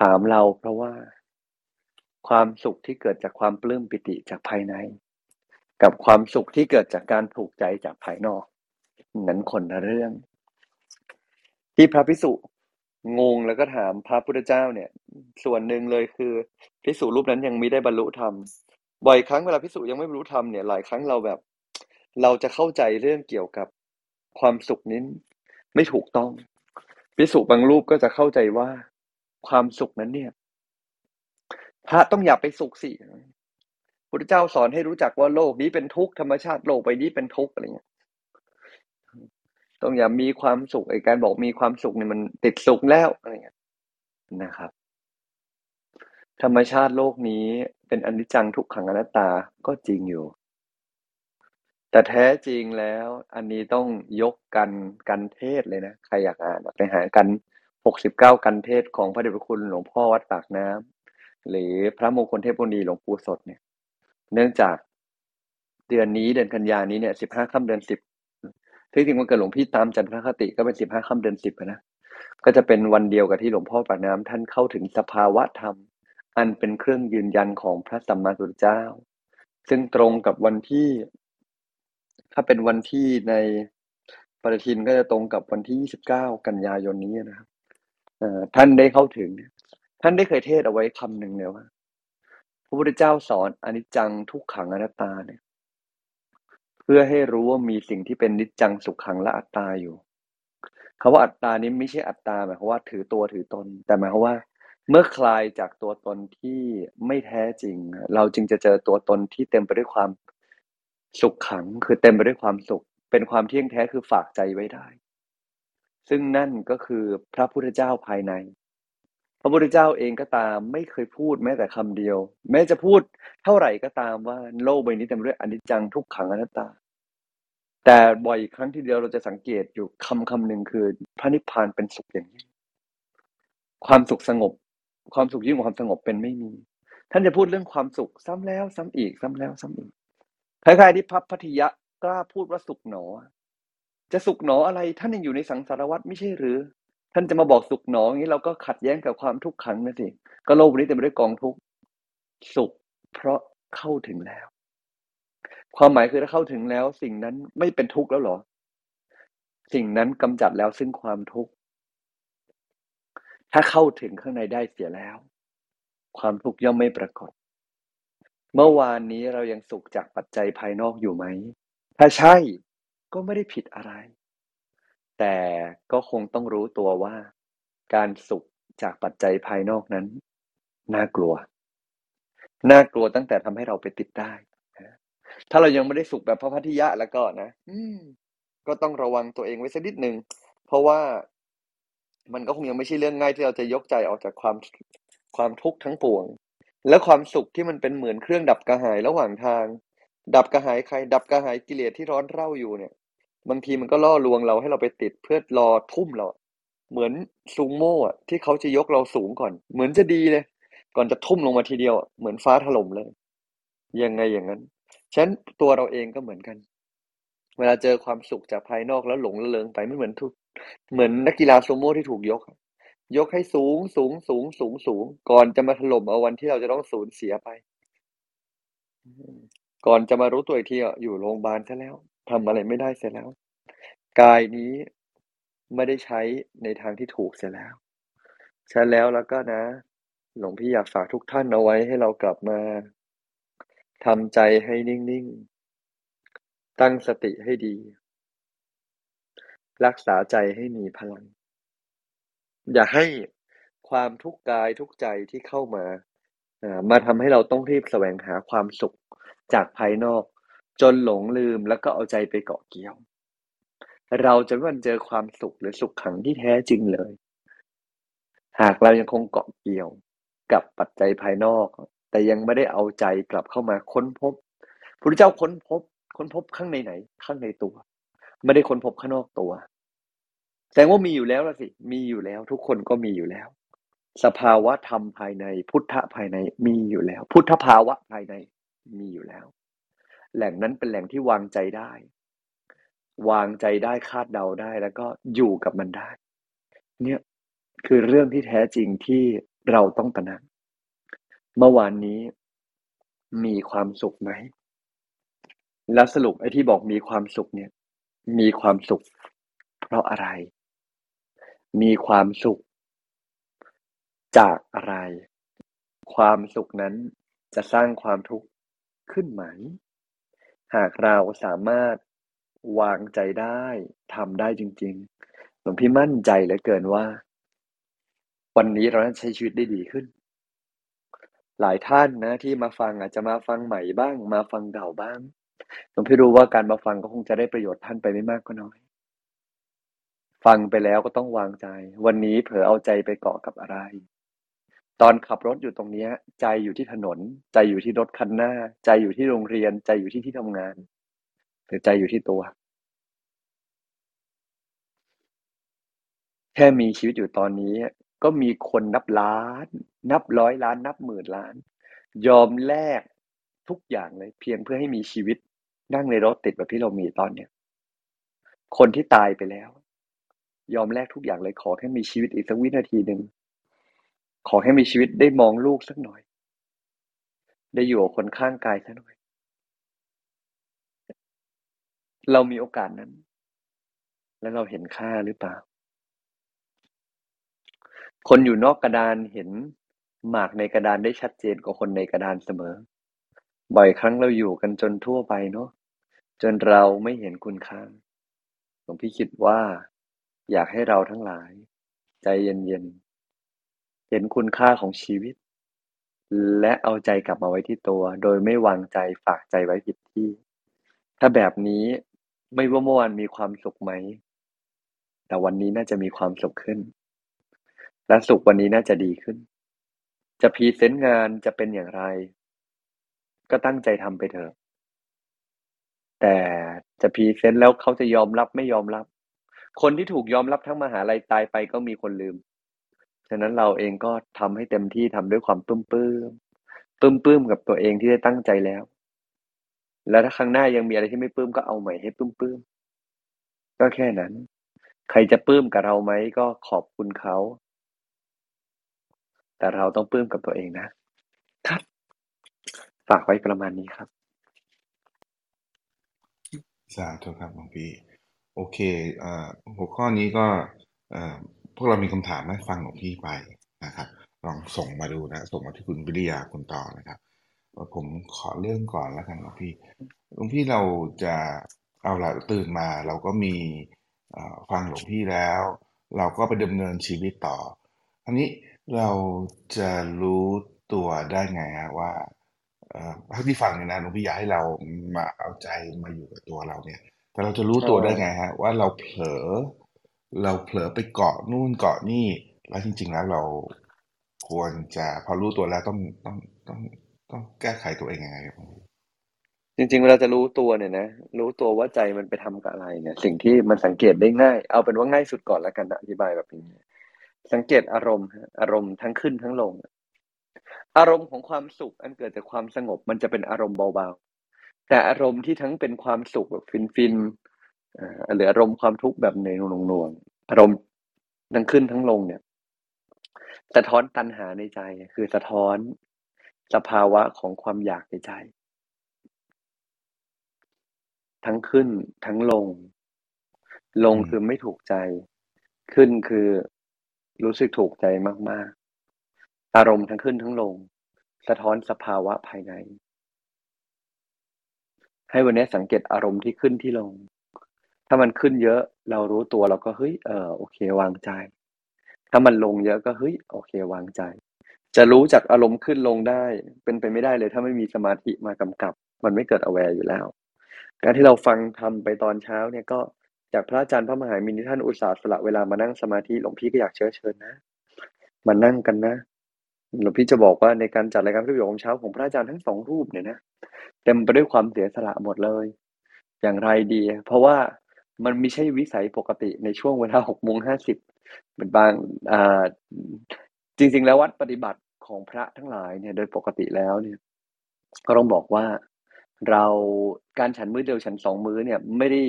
ถามเราเพราะว่า ความสุขที่เกิดจากความปลื้มปิติจากภายใน กับความสุขที่เกิดจากการถูกใจจากภายนอก นั้นคนละเรื่อง ที่พระภิกษุงงแล้วก็ถามพระพุทธเจ้าเนี่ย ส่วนหนึ่งเลยคือภิกษุรูปนั้นยังไมิได้บรรลุธรรมบ่อยครั้งเวลาภิกษุยังไม่บรรลุธรรมเนี่ยหลายครั้งเราแบบ เราจะเข้าใจเรื่องเกี่ยวกับความสุขนี้ไม่ถูกต้องภิกษุบางรูปก็จะเข้าใจว่าความสุขนั้นเนี่ย พระต้องอย่าไปสุขสิพุทธเจ้าสอนให้รู้จักว่าโลกนี้เป็นทุกข์ธรรมชาติโลกใบนี้เป็นทุกข์อะไรเงี้ย ต้องอย่ามีความสุขไอ้การบอกมีความสุขเนี่ยมันติดสุขแล้วอะไรเงี้ยนะครับ ธรรมชาติโลกนี้เป็นอนิจจังทุกขังอนัตตาก็จริงอยู่ แต่แท้จริงแล้ว อันนี้ต้องยกกันกันเทศเลยนะใครอยากอ่านไปหากันหกสิบเก้ากันเทศของพระเดชพระคุณหลวงพ่อวัดปากน้ำหรือพระมงคลเทพบุณีหลวงปู่สดเนี่ย เนื่องจากเดือนนี้เดือนกันยานี้เนี่ยสิบห้าค่ำเดือนสิบ ที่จริงวันเกิดหลวงพี่ตามจันทรคติก็เป็นสิบห้าค่ำเดือนสิบนะก็จะเป็นวันเดียวกับที่หลวงพ่อปากน้ำท่านเข้าถึงสภาวะธรรม อันเป็นเครื่องยืนยันของพระสัมมาสัมพุทธเจ้า ซึ่งตรงกับวันที่ ถ้าเป็นวันที่ในปฏิทินก็จะตรงกับวันที่ 29 กันยายนนี้นะครับท่านได้เข้าถึง ท่านได้เคยเทศเอาไว้คำหนึ่งเนี่ยว่า พระพุทธเจ้าสอนอนิจจังทุกขังอนัตตาเนี่ย เพื่อให้รู้ว่ามีสิ่งที่เป็นนิจจังสุขขังและอัตตาอยู่คาว่าอัตตานี้ไม่ใช่อัตตาหมายความว่าถือตัวถือตน แต่หมายความว่า เมื่อคลายจากตัวตนที่ไม่แท้จริง เราจึงจะเจอตัวตนที่เต็มไปด้วยความสุขขัง คือเต็มไปด้วยความสุข เป็นความเที่ยงแท้คือฝากใจไว้ได้ ซึ่งนั่นก็คือพระพุทธเจ้าภายใน ระพุทธเจ้าเองก็ตามไม่เคยพูดแม้แต่คำเดียว แม้จะพูดเท่าไหร่ก็ตามว่าโลกใบนี้เต็มไปด้วยอนิจจังทุกขังอนัตตา แต่บ่อยครั้งที่เดียวเราจะสังเกตอยู่คำคำหนึ่งคือพระนิพพานเป็นสุขอย่างนี้ความสุขสงบ ความสุขยิ่งกว่าความสงบเป็นไม่มี ท่านจะพูดเรื่องความสุขซ้ำแล้วซ้ำอีกซ้ำแล้วซ้ำอีกคล้ายๆที่พระพัทยะกล้าพูดว่าสุขหนอ จะสุขหนออะไรท่านยังอยู่ในสังสารวัฏไม่ใช่หรือ ท่านจะมาบอกสุขหนออย่างนี้เราก็ขัดแย้งกับความทุกข์ขังนะสิก็โลกนี้เต็มไปด้วยกองทุกข์สุข เพราะเข้าถึงแล้ว ความหมายคือถ้าเข้าถึงแล้ว สิ่งนั้นไม่เป็นทุกข์แล้วหรอ สิ่งนั้นกำจัดแล้วซึ่งความทุกข์ถ้าเข้าถึงข้างในได้เสียแล้ว ความทุกข์ย่อมไม่ปรากฏ เมื่อวานนี้เรายังสุขจากปัจจัยภายนอกอยู่ไหม ถ้าใช่ก็ไม่ได้ผิดอะไร แต่ก็คงต้องรู้ตัวว่า การสุขจากปัจจัยภายนอกนั้น น่ากลัว น่ากลัวตั้งแต่ทำให้เราไปติดได้ ถ้าเรายังไม่ได้สุขแบบพระพัทยะแล้วก็นะก็ต้องระวังตัวเองไว้สักนิดหนึ่ง เพราะว่ามันก็คงยังไม่ใช่เรื่องง่ายที่เราจะยกใจออกจากความความทุกข์ทั้งปวง และความสุขที่มันเป็นเหมือนเครื่องดับกระหายระหว่างทาง ดับกระหายใคร ดับกระหายกิเลสที่ร้อนเร่าอยู่เนี่ย บางทีมันก็ล่อลวงเราให้เราไปติดเพื่อรอทุ่มเรา เหมือนซูโม่อะที่เขาจะยกเราสูงก่อน เหมือนจะดีเลย ก่อนจะทุ่มลงมาทีเดียวเหมือนฟ้าถล่มเลย ยังไงอย่างนั้นฉะนั้นตัวเราเองก็เหมือนกัน เวลาเจอความสุขจากภายนอกแล้วหลงระเริงไปไม่เหมือนทุกเหมือนนักกีฬาโซโม่ที่ถูกยก ยกให้สูงสูงสูงสูงสูง ก่อนจะมาถล่มเอาวันที่เราจะต้องสูญเสียไป ก่อนจะมารู้ตัวอีกทีอยู่โรงพยาบาลซะแล้ว ทำอะไรไม่ได้เสียแล้ว กายนี้ไม่ได้ใช้ในทางที่ถูกเสียแล้ว ใช้แล้วแล้วก็นะ หลวงพี่อยากฝากทุกท่านเอาไว้ให้เรากลับมาทำใจให้นิ่ง ๆ ตั้งสติให้ดี รักษาใจให้มีพลัง อย่าให้ความทุกข์กายทุกใจที่เข้ามา มาทำให้เราต้องรีบแสวงหาความสุขจากภายนอก จนหลงลืมแล้วก็เอาใจไปเกาะเกี่ยว เราจะไม่เจอความสุขหรือสุขขังที่แท้จริงเลย หากเรายังคงเกาะเกี่ยวกับปัจจัยภายนอก แต่ยังไม่ได้เอาใจกลับเข้ามาค้นพบพระเจ้าค้นพบ ค้นพบข้างในไหน ข้างในตัว ไม่ได้ค้นพบข้างนอกตัว แสดงว่ามีอยู่แล้วละสิ มีอยู่แล้ว ทุกคนก็มีอยู่แล้ว สภาวะธรรมภายใน พุทธะภายในมีอยู่แล้ว พุทธภาวะภายในมีอยู่แล้ว แหล่งนั้นเป็นแหล่งที่วางใจได้ วางใจได้คาดเดาได้แล้วก็อยู่กับมันได้ เนี่ยคือเรื่องที่แท้จริงที่เราต้องตระหนักเมื่อวานนี้มีความสุขไหม แล้วสรุปไอ้ที่บอกมีความสุขเนี่ย มีความสุข เพราะอะไร มีความสุข จากอะไร ความสุขนั้นจะสร้างความทุกข์ขึ้นไหม หากเราสามารถวางใจได้ทำได้จริง ๆ หลวงพี่มั่นใจเหลือเกินว่า วันนี้เราจะใช้ชีวิตได้ดีขึ้น หลายท่านนะ ที่มาฟังอาจจะมาฟังใหม่บ้าง มาฟังเก่าบ้างผมพี่รู้ว่าการมาฟังก็คงจะได้ประโยชน์ท่านไปไม่มากก็น้อย ฟังไปแล้วก็ต้องวางใจ วันนี้เผลอเอาใจไปเกาะกับอะไร ตอนขับรถอยู่ตรงนี้ใจอยู่ที่ถนน ใจอยู่ที่รถคันหน้า ใจอยู่ที่โรงเรียน ใจอยู่ที่ที่ทำงานหรือใจอยู่ที่ตัว แค่มีชีวิตอยู่ตอนนี้ ก็มีคนนับล้าน นับร้อยล้าน นับหมื่นล้าน ยอมแลกทุกอย่างเลย เพียงเพื่อให้มีชีวิต นั่งในรถติดแบบที่เรามีตอนเนี้ยคนที่ตายไปแล้ว ยอมแลกทุกอย่างเลยขอแค่มีชีวิตอีกสักวินาทีหนึ่ง ขอแค่มีชีวิตได้มองลูกสักหน่อย ได้อยู่กับคนข้างกายสักหน่อย เรามีโอกาสนั้น แล้วเราเห็นค่าหรือเปล่า คนอยู่นอกกระดานเห็นหมากในกระดานได้ชัดเจนกว่าคนในกระดานเสมอ บ่อยครั้งเราอยู่กันจนทั่วไปเนาะจนเราไม่เห็นคุณค่าหลวงพี่คิดว่า อยากให้เราทั้งหลาย ใจเย็นๆ เห็นคุณค่าของชีวิต และเอาใจกลับมาไว้ที่ตัว โดยไม่วางใจฝากใจไว้ผิดที่ ถ้าแบบนี้ไม่ว่าเมื่อวานมีความสุขไหม แต่วันนี้น่าจะมีความสุขขึ้น และสุขวันนี้น่าจะดีขึ้น จะพรีเซนต์งานจะเป็นอย่างไร ก็ตั้งใจทำไปเถอะ แต่จะ present แล้วเขาจะยอมรับไม่ยอมรับ คนที่ถูกยอมรับทั้งมหาลัยตายไปก็มีคนลืม ฉะนั้นเราเองก็ทำให้เต็มที่ทำด้วยความปลื้มปลื้มปลื้มปลื้มกับตัวเองที่ได้ตั้งใจแล้ว แล้วถ้าครั้งหน้ายังมีอะไรที่ไม่ปลื้มก็เอาใหม่ให้ปลื้มปลื้มก็แค่นั้น ใครจะปลื้มกับเราไหมก็ขอบคุณเขา แต่เราต้องปลื้มกับตัวเองนะครับ ฝากไว้ประมาณนี้ครับสาธุครับหลวงพี่ โอเคเอ่อหัวข้อนี้ก็เอ่อ พวกเรามีคำถามให้ฟังหลวงพี่ไปนะครับ ลองส่งมาดูนะ ส่งมาที่คุณวิริยาคุณต่อนะครับผมขอเริ่มก่อนแล้วกันหลวงพี่หลวงพี่เราจะเอาละตื่นมา เราก็มีฟังหลวงพี่แล้ว เราก็ไปดำเนินชีวิตต่อทีนี้เราจะรู้ตัวได้ไงฮะว่าถ้าที่ฟังเนี่ยนะหลวงพี่อยากให้เรามาเอาใจมาอยู่กับตัวเราเนี่ย แต่เราจะรู้ตัวได้ไงฮะ ว่าเราเผลอ เราเผลอไปเกาะนู่นเกาะนี่ แล้วจริง ๆ แล้วเราควรจะพอรู้ตัวแล้วต้องต้องต้องต้องแก้ไขตัวเองยังไงครับจริงๆเราจะรู้ตัวเนี่ยนะรู้ตัวว่าใจมันไปทำกับอะไรเนี่ย สิ่งที่มันสังเกตได้ง่าย เอาเป็นว่าง่ายสุดก่อนแล้วกันอธิบายแบบนี้ สังเกตอารมณ์ อารมณ์ทั้งขึ้นทั้งลง อารมณ์ของความสุขอันเกิดจากความสงบมันจะเป็นอารมณ์เบาๆแต่อารมณ์ที่ทั้งเป็นความสุขแบบฟินๆ หรืออารมณ์ความทุกข์แบบเหนื่อยหน่วงๆอารมณ์ทั้งขึ้นทั้งลงเนี่ย สะท้อนตัณหาในใจ คือสะท้อนสภาวะของความอยากในใจ ทั้งขึ้นทั้งลง ลงคือไม่ถูกใจ ขึ้นคือรู้สึกถูกใจมาก ๆ อารมณ์ทั้งขึ้นทั้งลง สะท้อนสภาวะภายใน ให้วันนี้สังเกตอารมณ์ที่ขึ้นที่ลงถ้ามันขึ้นเยอะเรารู้ตัวเราก็เฮ้ยเออโอเควางใจ ถ้ามันลงเยอะก็เฮ้ยโอเควางใจ จะรู้จากอารมณ์ขึ้นลงได้ เป็นไปไม่ได้เลย ถ้าไม่มีสมาธิมากำกับ มันไม่เกิด aware อยู่แล้ว การที่เราฟังทำไปตอนเช้าเนี่ยก็จากพระอาจารย์พระมหามินที่ท่านอุตสาห์สละเวลามานั่งสมาธิหลวงพี่ก็อยากเชิญเชิญนะ มานั่งกันนะหลวงพี่จะบอกว่าในการจัดรายการพระวิโมเช้าของพระอาจารย์ทั้งสองรูปเนี่ยนะเต็มไปด้วยความเสียสละหมดเลย อย่างไรดี เพราะว่า มันไม่ใช่วิสัยปกติในช่วงเวลาหกโมงห้าสิบเป็นบางอ่าจริง ๆ แล้ววัดปฏิบัติของพระทั้งหลายเนี่ย โดยปกติแล้วเนี่ย ก็ต้องบอกว่าเราการฉันมื้อเดียวฉันสองมื้อเนี่ย ไม่ได้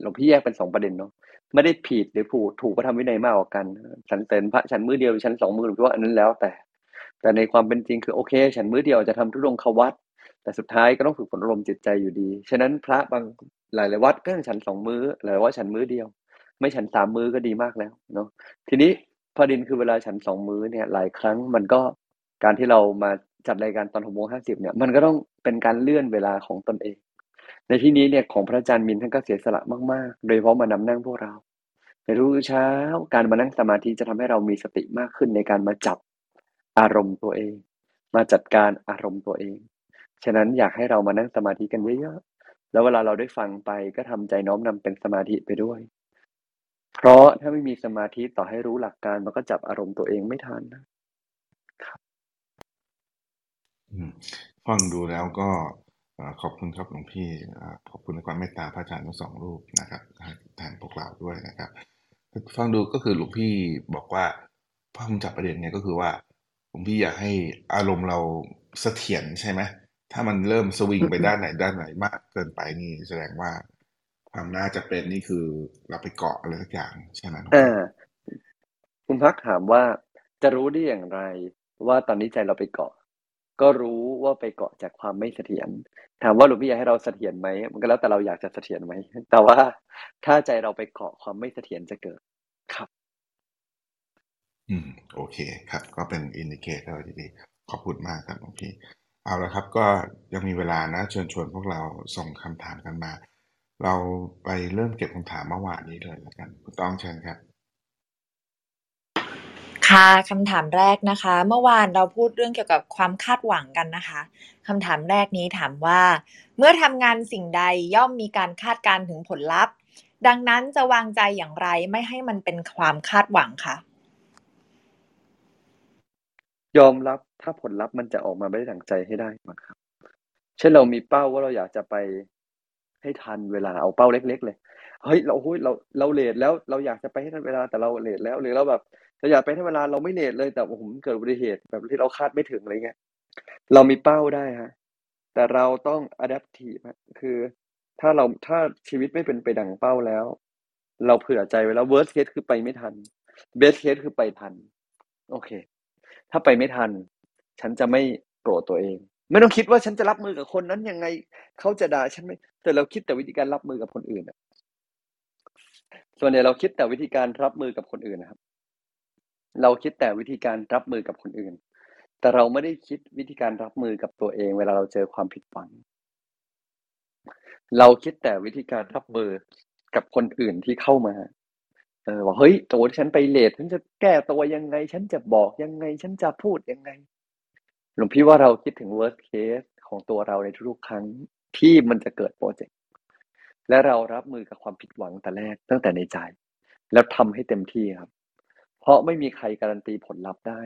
หลวงพี่แยกเป็นสองประเด็นเนาะไม่ได้ผิดหรือผูกถูกพระธรรมวินัยมากกว่ากัน ฉันเต็นพระฉันมื้อเดียวฉันสองมื้อหรือว่าอันนั้นแล้วแต่ แต่ในความเป็นจริงคือโอเค ฉันมื้อเดียวจะทำทุดงควัต แต่สุดท้ายก็ต้องฝึกฝนอารมณ์จิตใจอยู่ดี ฉะนั้นพระบางหลายๆวัดก็ฉันสองมื้อหลายว่าฉันมื้อเดียว ไม่ฉันสามมื้อก็ดีมากแล้วเนาะทีนี้ประด็นคือเวลาฉันสองมื้อเนี่ยหลายครั้งมันก็การที่เรามาจัดรายการตอนหกโมงห้าสิบเนี่ยมันก็ต้องเป็นการเลื่อนเวลาของตนเอง ในที่นี้เนี่ยของพระอาจารย์มินท่านก็เสียสละมากๆ โดยเฉพาะมานำนั่งพวกเราในรู้เช้าการมานั่งสมาธิจะทำให้เรามีสติมากขึ้นในการมาจับอารมณ์ตัวเอง มาจัดการอารมณ์ตัวเอง ฉะนั้นอยากให้เรามานั่งสมาธิกันเยอะๆ แล้วเวลาเราได้ฟังไปก็ทำใจน้อมนำเป็นสมาธิไปด้วย เพราะถ้าไม่มีสมาธิต่อให้รู้หลักการมันก็จับอารมณ์ตัวเองไม่ทันนะครับฟังดูแล้วก็ขอบคุณครับหลวงพี่ขอบคุณในความเมตตาพระอาจารย์ทั้งสองรูปนะครับแทนพวกเราด้วยนะครับ ฟังดูก็คือหลวงพี่บอกว่าพังจับประเด็นเนี่ยก็คือว่าหลวงพี่อยากให้อารมณ์เราเสถียรใช่ไหม ถ้ามันเริ่มสวิงไปด้านไหนด้านไหนมากเกินไปนี่แสดงว่าความน่าจะเป็นนี่คือเราไปเกาะอะไรสักอย่างใช่ไหมอ่าคุณพักถามว่าจะรู้ได้อย่างไร ว่าตอนนี้ใจเราไปเกาะ ก็รู้ว่าไปเกาะจากความไม่เสถียรถามว่าหลวงพี่อยากให้เราเสถียรไหมมันก็แล้วแต่เราอยากจะเสถียรไหมแต่ว่าถ้าใจเราไปเกาะความไม่เสถียรจะเกิดครับ อืม โอเค ครับ ก็เป็น indicator ดีๆขอบคุณมากครับหลวงพี่ เอาละครับก็ยังมีเวลานะเชิญชวนพวกเราส่งคำถามกันมา เราไปเริ่มเก็บคำถามเมื่อวานนี้เลยแล้วกันคุณตองเชิญครับ ค่ะคำถามแรกนะคะ เมื่อวานเราพูดเรื่องเกี่ยวกับความคาดหวังกันนะคะคำถามแรกนี้ถามว่า เมื่อทำงานสิ่งใดย่อมมีการคาดการถึงผลลัพธ์ ดังนั้นจะวางใจอย่างไรไม่ให้มันเป็นความคาดหวังคะ ยอมรับถ้าผลลัพธ์มันจะออกมาไม่ได้ดั่งใจให้ได้ก่อนครับ เช่นเรามีเป้าว่าเราอยากจะไปให้ทันเวลาเอาเป้าเล็ก ๆ เลยเฮ้ยเราหุ้ยเราเราเลทแล้วเราอยากจะไปให้ทันเวลาแต่เราเลทแล้วหรือเราแบบเราอยากไปให้ทันเวลาเราไม่เลทเลยแต่โอ้โหมันเกิดอุบัติเหตุแบบที่เราคาดไม่ถึงอะไรเงี้ยเรามีเป้าได้ฮะแต่เราต้อง adaptive คือถ้าเราถ้าชีวิตไม่เป็นไปดังเป้าแล้ว เราเผื่อใจไว้แล้ว worst case คือไปไม่ทัน best case คือไปทัน โอเค ถ้าไปไม่ทัน ฉันจะไม่โกรธตัวเอง ไม่ต้องคิดว่าฉันจะรับมือกับคนนั้นยังไง เขาจะด่าฉันไหมแต่เราคิดแต่วิธีการรับมือกับคนอื่นอะส่วนใหญ่เราคิดแต่วิธีการรับมือกับคนอื่นนะครับ เราคิดแต่วิธีการรับมือกับคนอื่น แต่เราไม่ได้คิดวิธีการรับมือกับตัวเอง เวลาเราเจอความผิดหวัง เราคิดแต่วิธีการรับมือกับคนอื่นที่เข้ามา เออว่าเฮ้ยโจฉันไปเลทฉันจะแก้ตัวยังไง ฉันจะบอกยังไง ฉันจะพูดยังไง หลวงพี่ว่าเราคิดถึง worst case ของตัวเราในทุกๆครั้งที่มันจะเกิดโปรเจกต์และเรารับมือกับความผิดหวังแต่แรกตั้งแต่ในใจ แล้วทำให้เต็มที่ครับ เพราะไม่มีใครการันตีผลลัพธ์ได้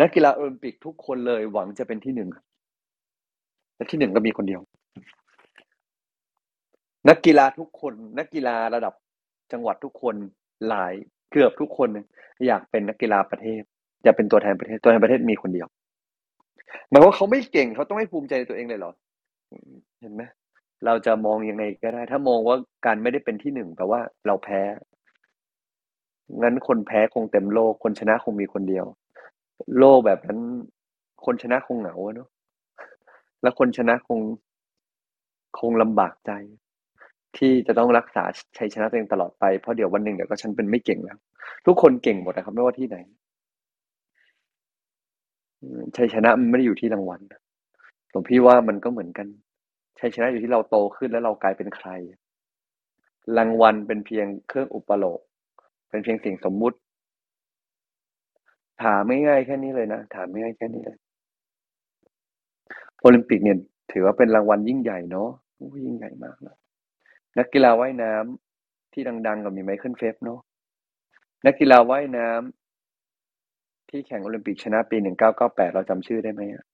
นักกีฬาโอลิมปิกทุกคนเลยหวังจะเป็นที่หนึ่งแต่ที่หนึ่งก็มีคนเดียว นักกีฬาทุกคน นักกีฬาระดับ จังหวัดทุกคนหลายเกือบทุกคนอยากเป็นนักกีฬาประเทศ อยากเป็นตัวแทนประเทศตัวแทนประเทศมีคนเดียวหมายว่าเขาไม่เก่งเขาต้องไม่ภูมิใจในตัวเองเลยเหรอเห็นไหมเราจะมองยังไงก็ได้ ถ้ามองว่าการไม่ได้เป็นที่หนึ่งแปลว่าเราแพ้งั้นคนแพ้คงเต็มโลก คนชนะคงมีคนเดียว โลกแบบนั้น คนชนะคงเหงาเนาะแล้วคนชนะคงคงลำบากใจ ที่จะต้องรักษาชัยชนะตัวเองตลอดไปเพราะเดี๋ยววันหนึ่งเดี๋ยวก็ฉันเป็นไม่เก่งแล้ว ทุกคนเก่งหมดนะครับ ไม่ว่าที่ไหนชัยชนะมันไม่ได้อยู่ที่รางวัลหลวงพี่ว่ามันก็เหมือนกันชัยชนะอยู่ที่เราโตขึ้นแล้วเรากลายเป็นใคร รางวัลเป็นเพียงเครื่องอุปโลกน์เป็นเพียงสิ่งสมมุติ ถามไม่ง่ายแค่นี้เลยนะถามไม่ง่ายแค่นี้เลยโอลิมปิกเนี่ยถือว่าเป็นรางวัลยิ่งใหญ่เนาะยิ่งใหญ่มากเลย นักกีฬาว่ายน้ำที่ดัง ๆ ก็มี Michael Phelps เนาะนักกีฬาว่ายน้ำที่แข่งโอลิมปิกชนะปีหนึ่งเก้าเก้าแปดเราจำชื่อได้ไหมอะ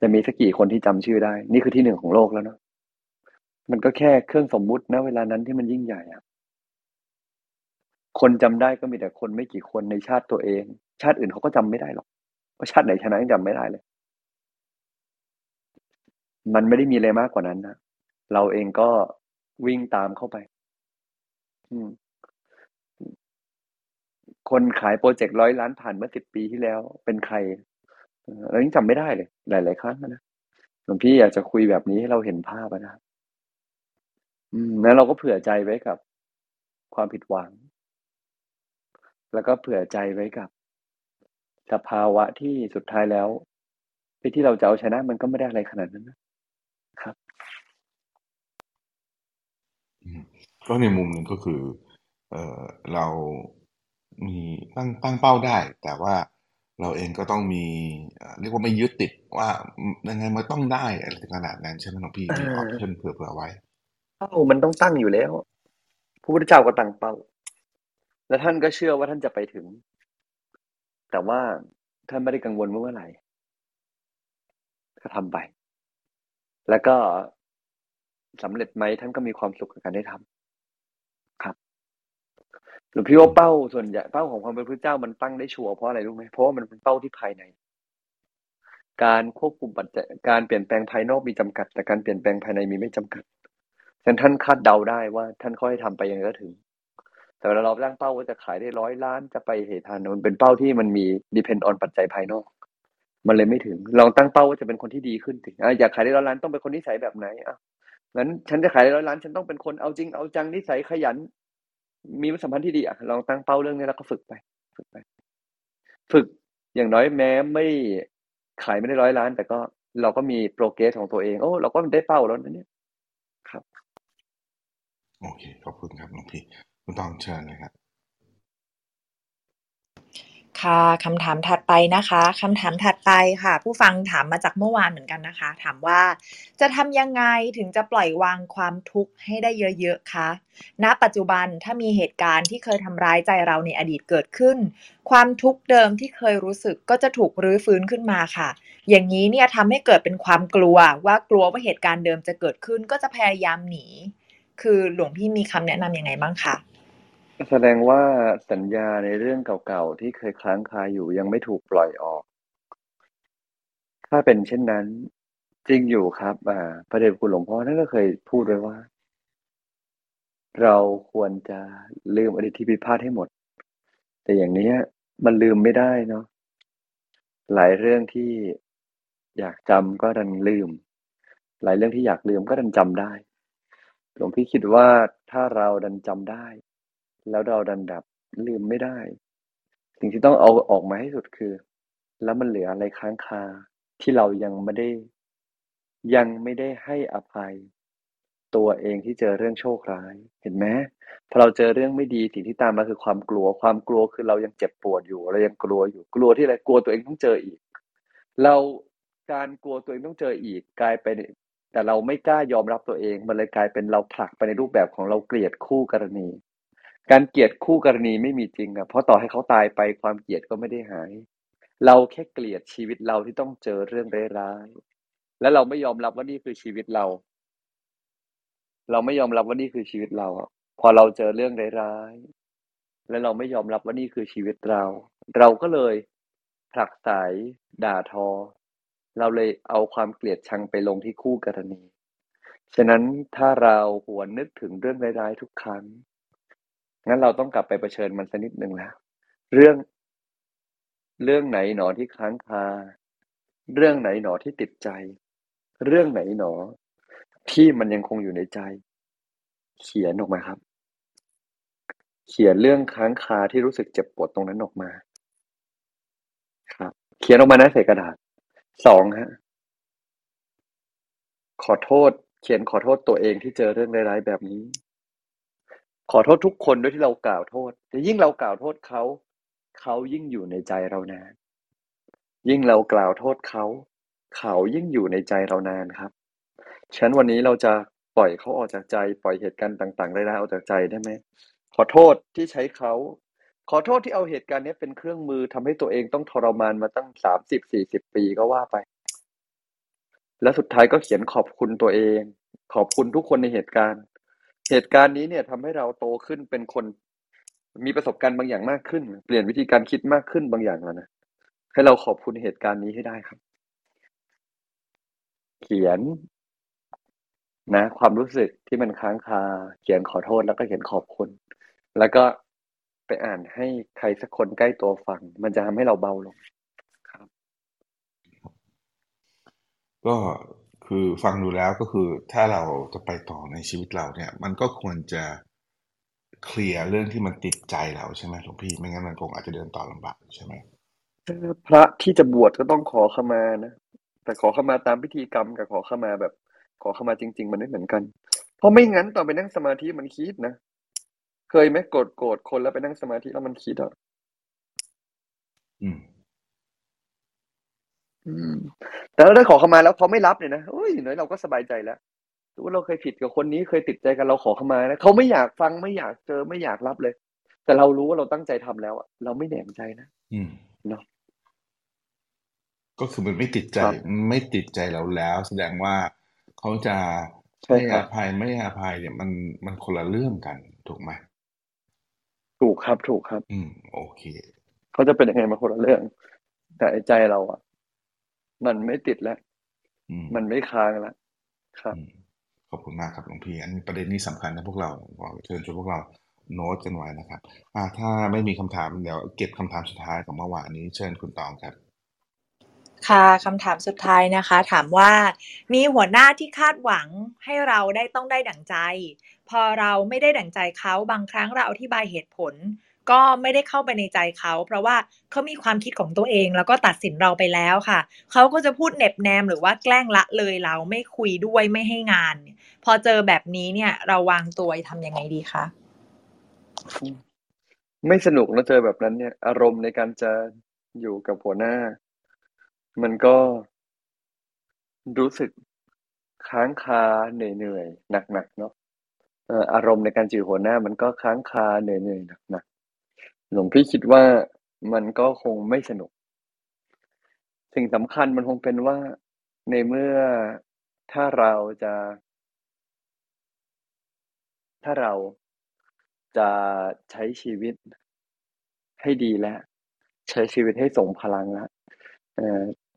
จะมีสักกี่คนที่จำชื่อได้ นี่คือที่หนึ่งของโลกแล้วเนาะมันก็แค่เครื่องสมมุตินะเวลานั้นที่มันยิ่งใหญ่อะคนจำได้ก็มีแต่คนไม่กี่คนในชาติตัวเอง ชาติอื่นเขาก็จำไม่ได้หรอกว่าชาติไหนชนะยังจำไม่ได้เลย มันไม่ได้มีอะไรมากกว่านั้นนะเราเองก็วิ่งตามเข้าไปคนขายโปรเจกต์ร้อยล้านผ่านเมื่อสิบปีที่แล้ว เป็นใครเรายังจำไม่ได้เลย หลาย ๆ ครั้งนะหลวงพี่อยากจะคุยแบบนี้ให้เราเห็นภาพนะครับอืมแล้วเราก็เผื่อใจไว้กับความผิดหวัง แล้วก็เผื่อใจไว้กับสภาวะที่สุดท้ายแล้วที่เราจะเอาชนะมันก็ไม่ได้อะไรขนาดนั้นนะ ครับ ก็ในมุมหนึ่งก็คือเออเรามีตั้งตั้งเป้าได้ แต่ว่าเราเองก็ต้องมีเรียกว่าไม่ยึดติดว่ายังไงมันต้องได้อะไรขนาดนั้นใช่ไหมหลวงพี่มีออปชั่นเผื่อๆไว้เป้ามันต้องตั้งอยู่แล้วพระพุทธเจ้าก็ตั้งเป้า และท่านก็เชื่อว่าท่านจะไปถึง แต่ว่าท่านไม่ได้กังวลเมื่อไหร่ก็ทำไป แล้วก็สำเร็จไหมท่านก็มีความสุขกับการได้ทำครับหรือพี่ว่าเป้าส่วนใหญ่เป้าของความเป็นพระเจ้ามันตั้งได้ชัวร์เพราะอะไรรู้ไหมเพราะว่ามันเป็นเป้าที่ภายใน การควบคุมปัจจัยการเปลี่ยนแปลงภายนอกมีจำกัด แต่การเปลี่ยนแปลงภายในมีไม่จำกัดฉะนั้นท่านคาดเดาได้ว่า ท่านค่อยทำไปยังไงก็ถึง แต่เวลาเราตั้งเป้าว่าจะขายได้ร้อยล้านจะไปเหตุทานมันเป็นเป้าที่มันมี depend on ปัจจัยภายนอก มันเลยไม่ถึง ลองตั้งเป้าว่าจะเป็นคนที่ดีขึ้นถึงอยากขายได้ร้อยล้านต้องเป็นคนนิสัยแบบไหนอะงั้นฉันจะขายได้ร้อยล้าน ฉันต้องเป็นคนเอาจริงเอาจังนิสัยขยัน มีสัมพันธ์ที่ดีอะลองตั้งเป้าเรื่องนี้แล้วก็ฝึกไป ฝึกไป ฝึกอย่างน้อยแม้ไม่ขายไม่ได้ร้อยล้าน แต่ก็เราก็มีโปรเกรสของตัวเองโอ้เราก็ได้เป้าแล้วนะเนี่ยครับ โอเคขอบคุณครับหลวงพี่คุณต้องเชิญเลยครับ ค่ะคำถามถัดไปนะคะคำถามถัดไปค่ะ ผู้ฟังถามมาจากเมื่อวานเหมือนกันนะคะ ถามว่าจะทำยังไงถึงจะปล่อยวางความทุกข์ให้ได้เยอะๆคะณปัจจุบันถ้ามีเหตุการณ์ที่เคยทำร้ายใจเราในอดีตเกิดขึ้น ความทุกข์เดิมที่เคยรู้สึกก็จะถูกรื้อฟื้นขึ้นมาค่ะ อย่างนี้เนี่ยทำให้เกิดเป็นความกลัว ว่ากลัวว่าเหตุการณ์เดิมจะเกิดขึ้น ก็จะพยายามหนี คือหลวงพี่มีคำแนะนำยังไงบ้างคะ แสดงว่าสัญญาในเรื่องเก่าๆ ที่เคยค้างคาอยู่ยังไม่ถูกปล่อยออก ถ้าเป็นเช่นนั้น จริงอยู่ครับ อ่า พระเดชคุณหลวงพ่อท่านก็เคยพูดไว้ว่า เราควรจะลืมอดีตที่ผิดพลาดให้หมด แต่อย่างนี้มันลืมไม่ได้เนาะหลายเรื่องที่อยากจำก็ดันลืม หลายเรื่องที่อยากลืมก็ดันจำได้หลวงพี่คิดว่าถ้าเราดันจำได้ แล้วเราดันดับลืมไม่ได้ สิ่งที่ต้องเอาออกมาให้สุดคือ แล้วมันเหลืออะไรค้างคาที่เรายังไม่ได้ ยังไม่ได้ให้อภัย ตัวเองที่เจอเรื่องโชคร้าย เห็นไหมพอเราเจอเรื่องไม่ดีสิ่งที่ตามมาคือความกลัว ความกลัวคือเรายังเจ็บปวดอยู่ เรายังกลัวอยู่ กลัวที่อะไรกลัวตัวเองต้องเจออีก เราการกลัวตัวเองต้องเจออีก กลายเป็นแต่เราไม่กล้ายอมรับตัวเอง มันเลยกลายเป็นเราผลักไปในรูปแบบของเราเกลียดคู่กรณี การเกลียดคู่กรณีไม่มีจริงอะเพราะต่อให้เขาตายไปความเกลียดก็ไม่ได้หาย เราแค่เกลียดชีวิตเราที่ต้องเจอเรื่องร้ายๆและเราไม่ยอมรับว่านี่คือชีวิตเรา เราไม่ยอมรับว่านี่คือชีวิตเราพอเราเจอเรื่องร้ายๆและเราไม่ยอมรับว่านี่คือชีวิตเรา เราก็เลยผลักไสด่าทอ เราเลยเอาความเกลียดชังไปลงที่คู่กรณี ฉะนั้นถ้าเราหวนนึกถึงเรื่องร้ายๆทุกครั้ง งั้นเราต้องกลับไปเผชิญมันสักนิดหนึ่งแล้ว เรื่อง เรื่องไหนหนอที่ค้างคา เรื่องไหนหนอที่ติดใจ เรื่องไหนหนอ ที่มันยังคงอยู่ในใจ เขียนออกมาครับ เขียนเรื่องค้างคาที่รู้สึกเจ็บปวดตรงนั้นออกมา ครับ เขียนออกมานะใส่กระดาษสองฮะ ขอโทษ เขียนขอโทษตัวเองที่เจอเรื่องร้ายๆแบบนี้ ขอโทษทุกคนด้วยที่เรากล่าวโทษแต่ยิ่งเรากล่าวโทษเขา เขายิ่งอยู่ในใจเรานาน ยิ่งเรากล่าวโทษเขา เขายิ่งอยู่ในใจเรานานครับฉะนั้นวันนี้เราจะปล่อยเขาออกจากใจ ปล่อยเหตุการณ์ต่างๆได้แล้วออกจากใจได้ไหมขอโทษที่ใช้เขา ขอโทษที่เอาเหตุการณ์นี้เป็นเครื่องมือทำให้ตัวเองต้องทรมานมาตั้งสามสิบสี่สิบปีก็ว่าไป แล้วสุดท้ายก็เขียนขอบคุณตัวเอง ขอบคุณทุกคนในเหตุการณ์ เหตุการณ์นี้เนี่ยทำให้เราโตขึ้นเป็นคน มีประสบการณ์บางอย่างมากขึ้น เปลี่ยนวิธีการคิดมากขึ้นบางอย่างแล้วนะให้เราขอบคุณเหตุการณ์นี้ให้ได้ครับ เขียน นะ ความรู้สึกที่มันค้างคา เขียนขอโทษแล้วก็เขียนขอบคุณ แล้วก็ไปอ่านให้ใครสักคนใกล้ตัวฟัง มันจะทำให้เราเบาลงครับ ก็ คือฟังดูแล้วก็คือถ้าเราจะไปต่อในชีวิตเราเนี่ย มันก็ควรจะเคลียร์เรื่องที่มันติดใจเราใช่ไหมหลวงพี่ไม่งั้นมันคงอาจจะเดินต่อลำบากใช่ไหมพระที่จะบวชก็ต้องขอขมานะแต่ขอขมาตามพิธีกรรมกับขอขมาแบบ ขอขมาจริง ๆ มันไม่เหมือนกัน เพราะไม่งั้นตอนไปนั่งสมาธิมันคิดนะเคยไหมโกรธโกรธคนแล้วไปนั่งสมาธิแล้วมันคิดอะอืมอืม แต่ถ้าได้ขอขมาแล้วเขาไม่รับเนี่ยนะโอ้ยอย่างน้อยเราก็สบายใจแล้วรู้ว่าเราเคยผิดกับคนนี้เคยติดใจกันเราขอขมานะเขาไม่อยากฟังไม่อยากเจอไม่อยากรับเลย แต่เรารู้ว่าเราตั้งใจทำแล้วอะเราไม่แหนมใจนะอืมเนาะก็คือมันไม่ติดใจครับไม่ติดใจเราแล้ว แสดงว่าเขาจะใช่ให้ครัอบภัยไม่ให้อภัยเนี่ยมันมันคนละเรื่องกันถูกไหมถูกครับถูกครับ อืม โอเค เขาจะเป็นยังไงมาคนละเรื่อง แต่ไอ้ใจเราอะ มันไม่ติดแล้วอืมมันไม่ค้างแล้วครับอืมขอบคุณมากครับหลวงพี่อันนี้ประเด็นนี้สำคัญนะพวกเราขอเชิญชวนพวกเราโน้ตกันไว้นะครับอ่าถ้าไม่มีคำถามเดี๋ยวเก็บคำถามสุดท้ายของเมื่อวานนี้เชิญคุณตองครับ ค่ะคำถามสุดท้ายนะคะ ถามว่ามีหัวหน้าที่คาดหวังให้เราได้ต้องได้ดั่งใจ พอเราไม่ได้ดั่งใจเขาบางครั้งเราอธิบายเหตุผล ก็ไม่ได้เข้าไปในใจเขา เพราะว่าเขามีความคิดของตัวเอง แล้วก็ตัดสินเราไปแล้วค่ะ เขาก็จะพูดเหน็บแนมหรือว่าแกล้งละเลยเราไม่คุยด้วยไม่ให้งาน พอเจอแบบนี้เนี่ย เราวางตัวทำยังไงดีคะไม่สนุกนะเจอแบบนั้นเนี่ย อารมณ์ในการจะอยู่กับหัวหน้า มันก็รู้สึกค้างคาเหนื่อยๆหนักๆเนาะเอ่ออารมณ์ในการจีบหัวหน้ามันก็ค้างคาเหนื่อยๆหนักๆ หลวงพี่คิดว่ามันก็คงไม่สนุก สิ่งสำคัญมันคงเป็นว่าในเมื่อถ้าเราจะ ถ้าเราจะใช้ชีวิตให้ดีแล้ว ใช้ชีวิตให้ส่งพลังแล้ว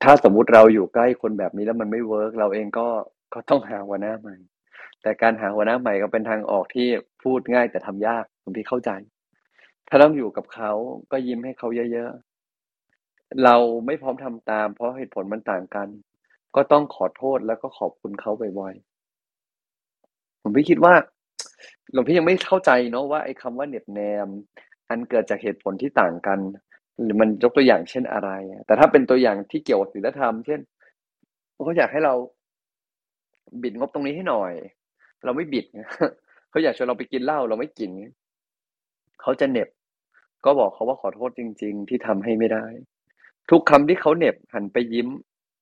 ถ้าสมมุติเราอยู่ใกล้คนแบบนี้แล้วมันไม่เวิร์กเราเองก็ก็ต้องหาหัวหน้าใหม่ แต่การหาหัวหน้าใหม่ก็เป็นทางออกที่พูดง่ายแต่ทำยากผมพี่เข้าใจ ถ้าต้องอยู่กับเขาก็ยิ้มให้เขาเยอะๆ เราไม่พร้อมทำตาม เพราะเหตุผลมันต่างกัน ก็ต้องขอโทษแล้วก็ขอบคุณเขาบ่อยๆ ผมพี่คิดว่าหลวงพี่ยังไม่เข้าใจเนาะว่าไอ้คำว่าเหน็บแนม อันเกิดจากเหตุผลที่ต่างกัน หรือมันยกตัวอย่างเช่นอะไร แต่ถ้าเป็นตัวอย่างที่เกี่ยวกับศีลธรรม เช่นเขาอยากให้เราบิดงบตรงนี้ให้หน่อย เราไม่บิดเขาอยากชวนเราไปกินเหล้าเราไม่กินเขาจะเหน็บ ก็บอกเขาว่าขอโทษจริง ๆ ที่ทำให้ไม่ได้ ทุกคำที่เขาเหน็บหันไปยิ้ม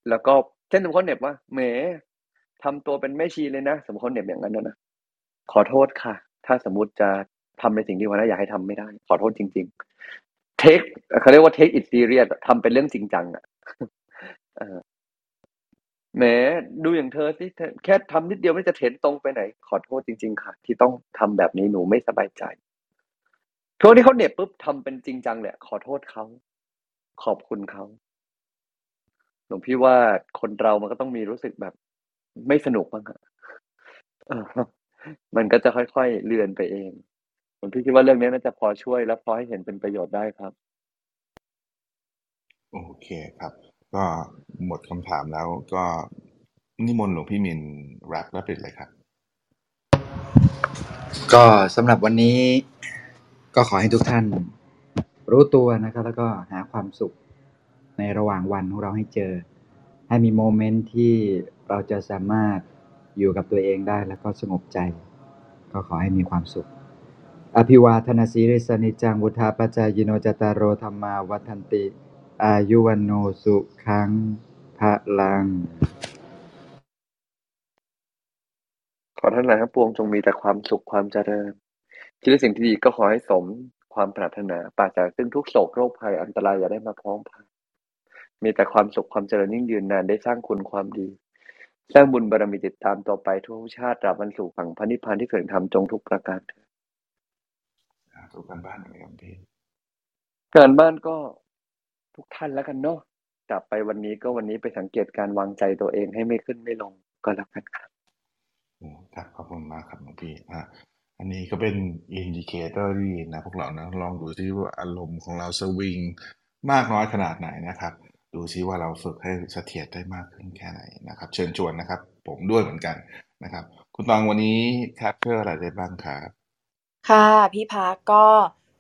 แล้วก็เช่นสมมติเขาเหน็บว่าแหมทำตัวเป็นแม่ชีเลยนะ สมมติเขาเหน็บอย่างนั้นนะนะขอโทษค่ะ ถ้าสมมติจะทำในสิ่งที่หัวหน้าอยากให้ทำไม่ได้ ขอโทษจริง ๆ เทคเขาเรียกว่า take it serious ทำเป็นเรื่องจริงจังอะแหมดูอย่างเธอสิแค่ทำนิดเดียวไม่จะเห็นตรงไปไหน ขอโทษจริง ๆ ค่ะ ที่ต้องทำแบบนี้หนูไม่สบายใจ ทุกที่เขาเหน็บปุ๊บทำเป็นจริงจังเนี่ยขอโทษเขา ขอบคุณเขาหลวงพี่ว่าคนเรามันก็ต้องมีรู้สึกแบบ ไม่สนุกบ้างอะเออมันก็จะค่อยๆเลือนไปเองหลวงพี่คิดว่าเรื่องนี้น่าจะพอช่วยและพอให้เห็นเป็นประโยชน์ได้ครับ โอเคครับ ก็หมดคำถามแล้วก็นิมนต์หลวงพี่มินแรปและปิดเลยครับ ก็สำหรับวันนี้ ก็ขอให้ทุกท่านรู้ตัวนะครับ แล้วก็หาความสุขในระหว่างวันของเราให้เจอ ให้มีโมเมนต์ที่เราจะสามารถอยู่กับตัวเองได้แล้วก็สงบใจ ก็ขอให้มีความสุข อภิวาทนาสีริสนิจังวุธาปจายโนจตารโรธรรมาวัฒนติ อายุวันโนสุขังพระลัง ขอท่านหลายทั้งปวงจงมีแต่ความสุขความเจริญ คิดในสิ่งที่ดีก็ขอให้สมความปรารถนาปราศจากซึ่งทุกโศกโรคภัยอันตรายอย่าได้มาพร้อมพันมีแต่ความสุขความเจริญยิ่งยืนนานได้สร้างคุณความดี สร้างบุญบารมีติดตามต่อไปทุกชาติตราบวันสู่ฝั่งพระนิพพานที่เกิดธรรมจงทุกประการเถิดทุกการบ้านอะไรครับพี่การบ้านก็ทุกท่านแล้วกันเนาะกลับไปวันนี้ก็วันนี้ไปสังเกตการวางใจตัวเองให้ไม่ขึ้นไม่ลงก็แล้วกันครับโอ้ครับขอบคุณมากครับหลวงพี่ อันนี้ก็เป็น indicator ที่นะพวกเรานะลองดูซิว่าอารมณ์ของเราสวิงมากน้อยขนาดไหนนะครับ ดูซิว่าเราฝึกให้เสถียรได้มากขึ้นแค่ไหนนะครับ เชิญชวนนะครับ ผมด้วยเหมือนกันนะครับ คุณตองวันนี้ capture อะไรได้บ้างครับค่ะ พี่พักก็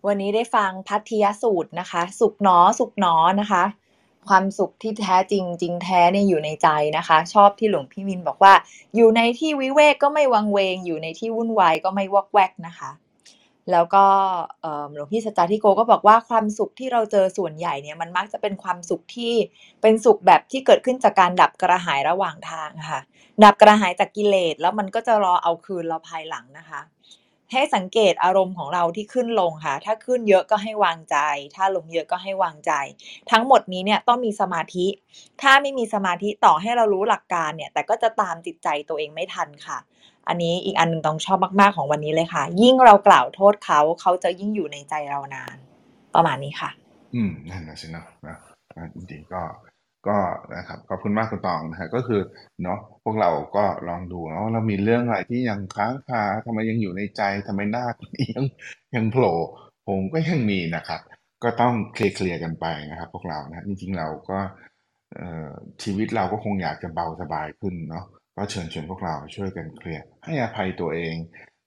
วันนี้ได้ฟังภัททิยสูตรนะคะ สุขหนอสุขหนอนะคะ ความสุขที่แท้จริง จริงแท้เนี่ยอยู่ในใจนะคะ ชอบที่หลวงพี่มินบอกว่า อยู่ในที่วิเวกก็ไม่วังเวง อยู่ในที่วุ่นวายก็ไม่วอกแวกนะคะ แล้วก็หลวงพี่สจาธิโกก็บอกว่าความสุขที่เราเจอส่วนใหญ่เนี่ยมันมักจะเป็นความสุขที่เป็นสุขแบบที่เกิดขึ้นจากการดับกระหายระหว่างทางค่ะ ดับกระหายจากกิเลสแล้วมันก็จะรอเอาคืนเราภายหลังนะคะ ให้สังเกตอารมณ์ของเราที่ขึ้นลงค่ะ ถ้าขึ้นเยอะก็ให้วางใจ ถ้าลงเยอะก็ให้วางใจ ทั้งหมดนี้เนี่ยต้องมีสมาธิ ถ้าไม่มีสมาธิต่อให้เรารู้หลักการเนี่ย แต่ก็จะตามจิตใจตัวเองไม่ทันค่ะ อันนี้อีกอันหนึ่งต้องชอบมาก ๆ ของวันนี้เลยค่ะ ยิ่งเรากล่าวโทษเขาเขาจะยิ่งอยู่ในใจเรานาน ประมาณนี้ค่ะ อืมนั่นนะสิเนาะนะนะจริงๆก็ ก็นะครับขอบคุณมากคุณตองนะฮะก็คือเนาะพวกเราก็ลองดูเนาะเรามีเรื่องอะไรที่ยังค้างคาทำไมยังอยู่ในใจทำไมหน้าคนนี้ยังยังโผล่ผมก็ยังมีนะครับ ก็ต้องเคลียร์กันไปนะครับ พวกเรานะจริงๆเราก็เอ่อชีวิตเราก็คงอยากจะเบาสบายขึ้นเนาะก็เชิญชวนพวกเราช่วยกันเคลียร์ให้อภัยตัวเอง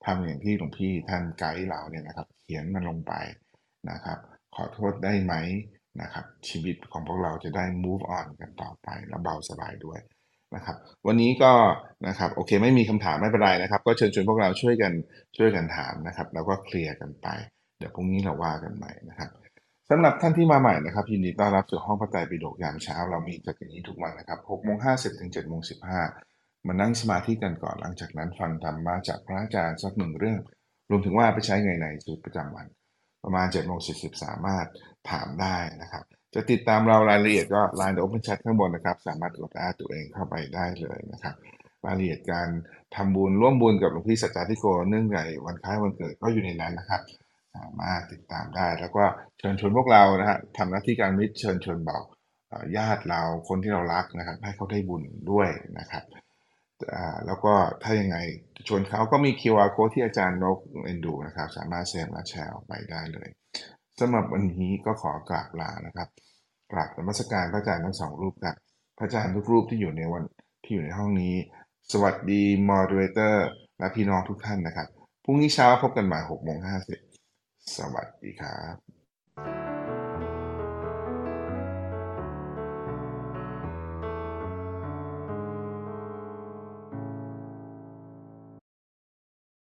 ทำอย่างที่หลวงพี่ท่านไกด์เราเนี่ยนะครับ เขียนมันลงไปนะครับ ขอโทษได้ไหม นะครับชีวิตของพวกเราจะได้ move on กันต่อไปแล้วเบาสบายด้วยนะครับวันนี้ก็นะครับโอเคไม่มีคำถามไม่เป็นไรนะครับ ก็เชิญชวนพวกเราช่วยกันช่วยกันถามนะครับ แล้วก็เคลียร์กันไป เดี๋ยวพรุ่งนี้เราว่ากันใหม่นะครับสำหรับท่านที่มาใหม่นะครับยินดีต้อนรับสู่ห้องพระไตรปิฎกยามเช้า เรามีจัดอย่างนี้ทุกวันนะครับ6โมง50ถึง7โมง15มานั่งสมาธิกันก่อนหลังจากนั้นฟังธรรมะจากพระอาจารย์สักหนึ่งเรื่อง รวมถึงว่าไปใช้ไงในชีวิตประจำวัน ประมาณ7โมง40สามารถ ถามได้นะครับ จะติดตามเรารายละเอียดก็ Line Open Chat ข้างบนนะครับ สามารถกดอดตัวเองเข้าไปได้เลยนะครับ รายละเอียดการทำบุญร่วมบุญกับหลวงพี่สัจจาธิโกเนื่องในวันคล้ายวันเกิดก็อยู่ในนั้นนะครับสามารถติดตามได้แล้วก็เชิญชวนพวกเรานะฮะทำหน้าที่การมิตรเชิญชวนบอกเอ่อญาติเราคนที่เรารักนะครับ ให้เขาได้บุญด้วยนะครับแล้วก็ถ้ายังไงชวนเขาก็มี QR code ที่อาจารย์นกเอ็นดูนะครับ สามารถเซฟและแชร์ออกไปได้เลย สำหรับวันนี้ก็ขอกราบลานะครับกราบนมัสการพระอาจารย์ทั้งสองรูปครับพระอาจารย์ทุกรูปที่อยู่ในวันที่อยู่ในห้องนี้ สวัสดีมอดเรเตอร์และพี่น้องทุกท่านนะครับพรุ่งนี้เช้าพบกันใหม่6โมง50สวัสดีครับ